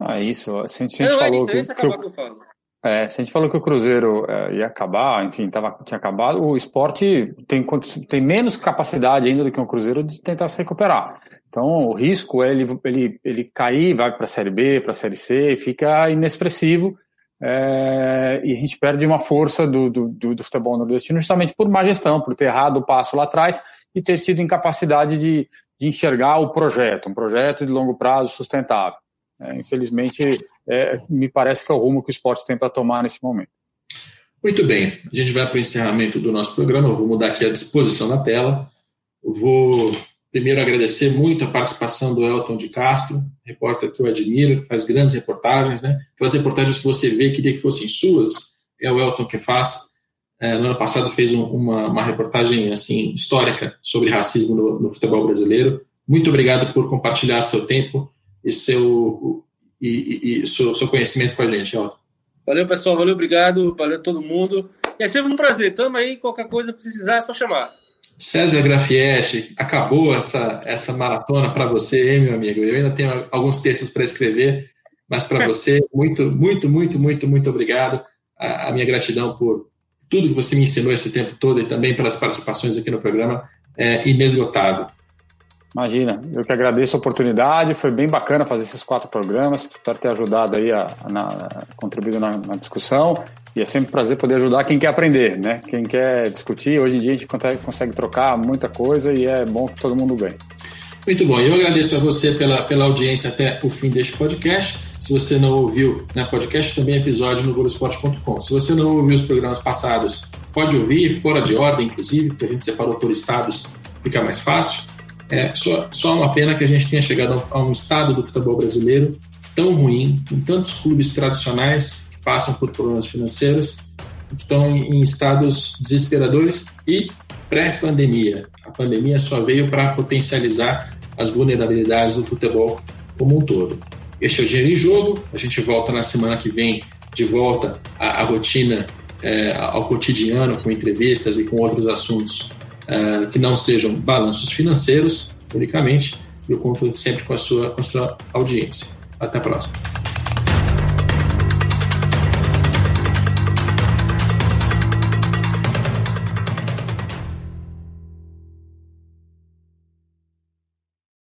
Ah, isso. A gente, a gente não, falou é isso, que, que, que, eu falo. É, se a gente falou que o Cruzeiro é, ia acabar, enfim, tava, tinha acabado, o esporte tem, tem menos capacidade ainda do que o Cruzeiro de tentar se recuperar. Então, o risco é ele, ele, ele cair, vai para a Série B, para a Série C, fica inexpressivo, é, e a gente perde uma força do, do, do, futebol nordestino justamente por má gestão, por ter errado o passo lá atrás e ter tido incapacidade de, de enxergar o projeto, um projeto de longo prazo sustentável. É, infelizmente, é, me parece que é o rumo que o esporte tem para tomar nesse momento. Muito bem, a gente vai para o encerramento do nosso programa. Eu vou mudar aqui a disposição da tela. Eu vou primeiro agradecer muito a participação do Elton de Castro, repórter que eu admiro, que faz grandes reportagens, né? Aquelas reportagens que você vê queria que fossem suas, é o Elton que faz. É, no ano passado fez um, uma, uma, reportagem assim histórica sobre racismo no, no futebol brasileiro. Muito obrigado por compartilhar seu tempo e seu, e, e, e seu, seu, conhecimento com a gente, Elton. Valeu, pessoal. Valeu, obrigado. Valeu todo mundo. E é sempre um prazer. Tamo aí. Qualquer coisa precisar, é só chamar. César Grafietti, acabou essa, essa maratona para você, hein, meu amigo? Eu ainda tenho alguns textos para escrever, mas para você, muito, muito, muito, muito, muito obrigado. A, a, minha gratidão por tudo que você me ensinou esse tempo todo e também pelas participações aqui no programa é inesgotável. Imagina, eu que agradeço a oportunidade, foi bem bacana fazer esses quatro programas, espero ter ajudado aí, a, a, a contribuído na, na, discussão, e é sempre um prazer poder ajudar quem quer aprender, né? Quem quer discutir, hoje em dia a gente consegue, consegue trocar muita coisa e é bom que todo mundo ganhe. Muito bom, eu agradeço a você pela, pela audiência até o fim deste podcast. Se você não ouviu né, podcast, também é episódio no Globoesporte.com. Se você não ouviu os programas passados, pode ouvir, fora de ordem, inclusive, porque a gente separou por estados, fica mais fácil. É só, só uma pena que a gente tenha chegado a um estado do futebol brasileiro tão ruim, com tantos clubes tradicionais que passam por problemas financeiros, que estão em estados desesperadores e pré-pandemia. A pandemia só veio para potencializar as vulnerabilidades do futebol como um todo. Este é o Dinheiro em Jogo. A gente volta na semana que vem de volta à, à rotina, é, ao cotidiano, com entrevistas e com outros assuntos uh, que não sejam balanços financeiros, unicamente. Eu conto sempre com a sua, com a sua audiência. Até a próxima.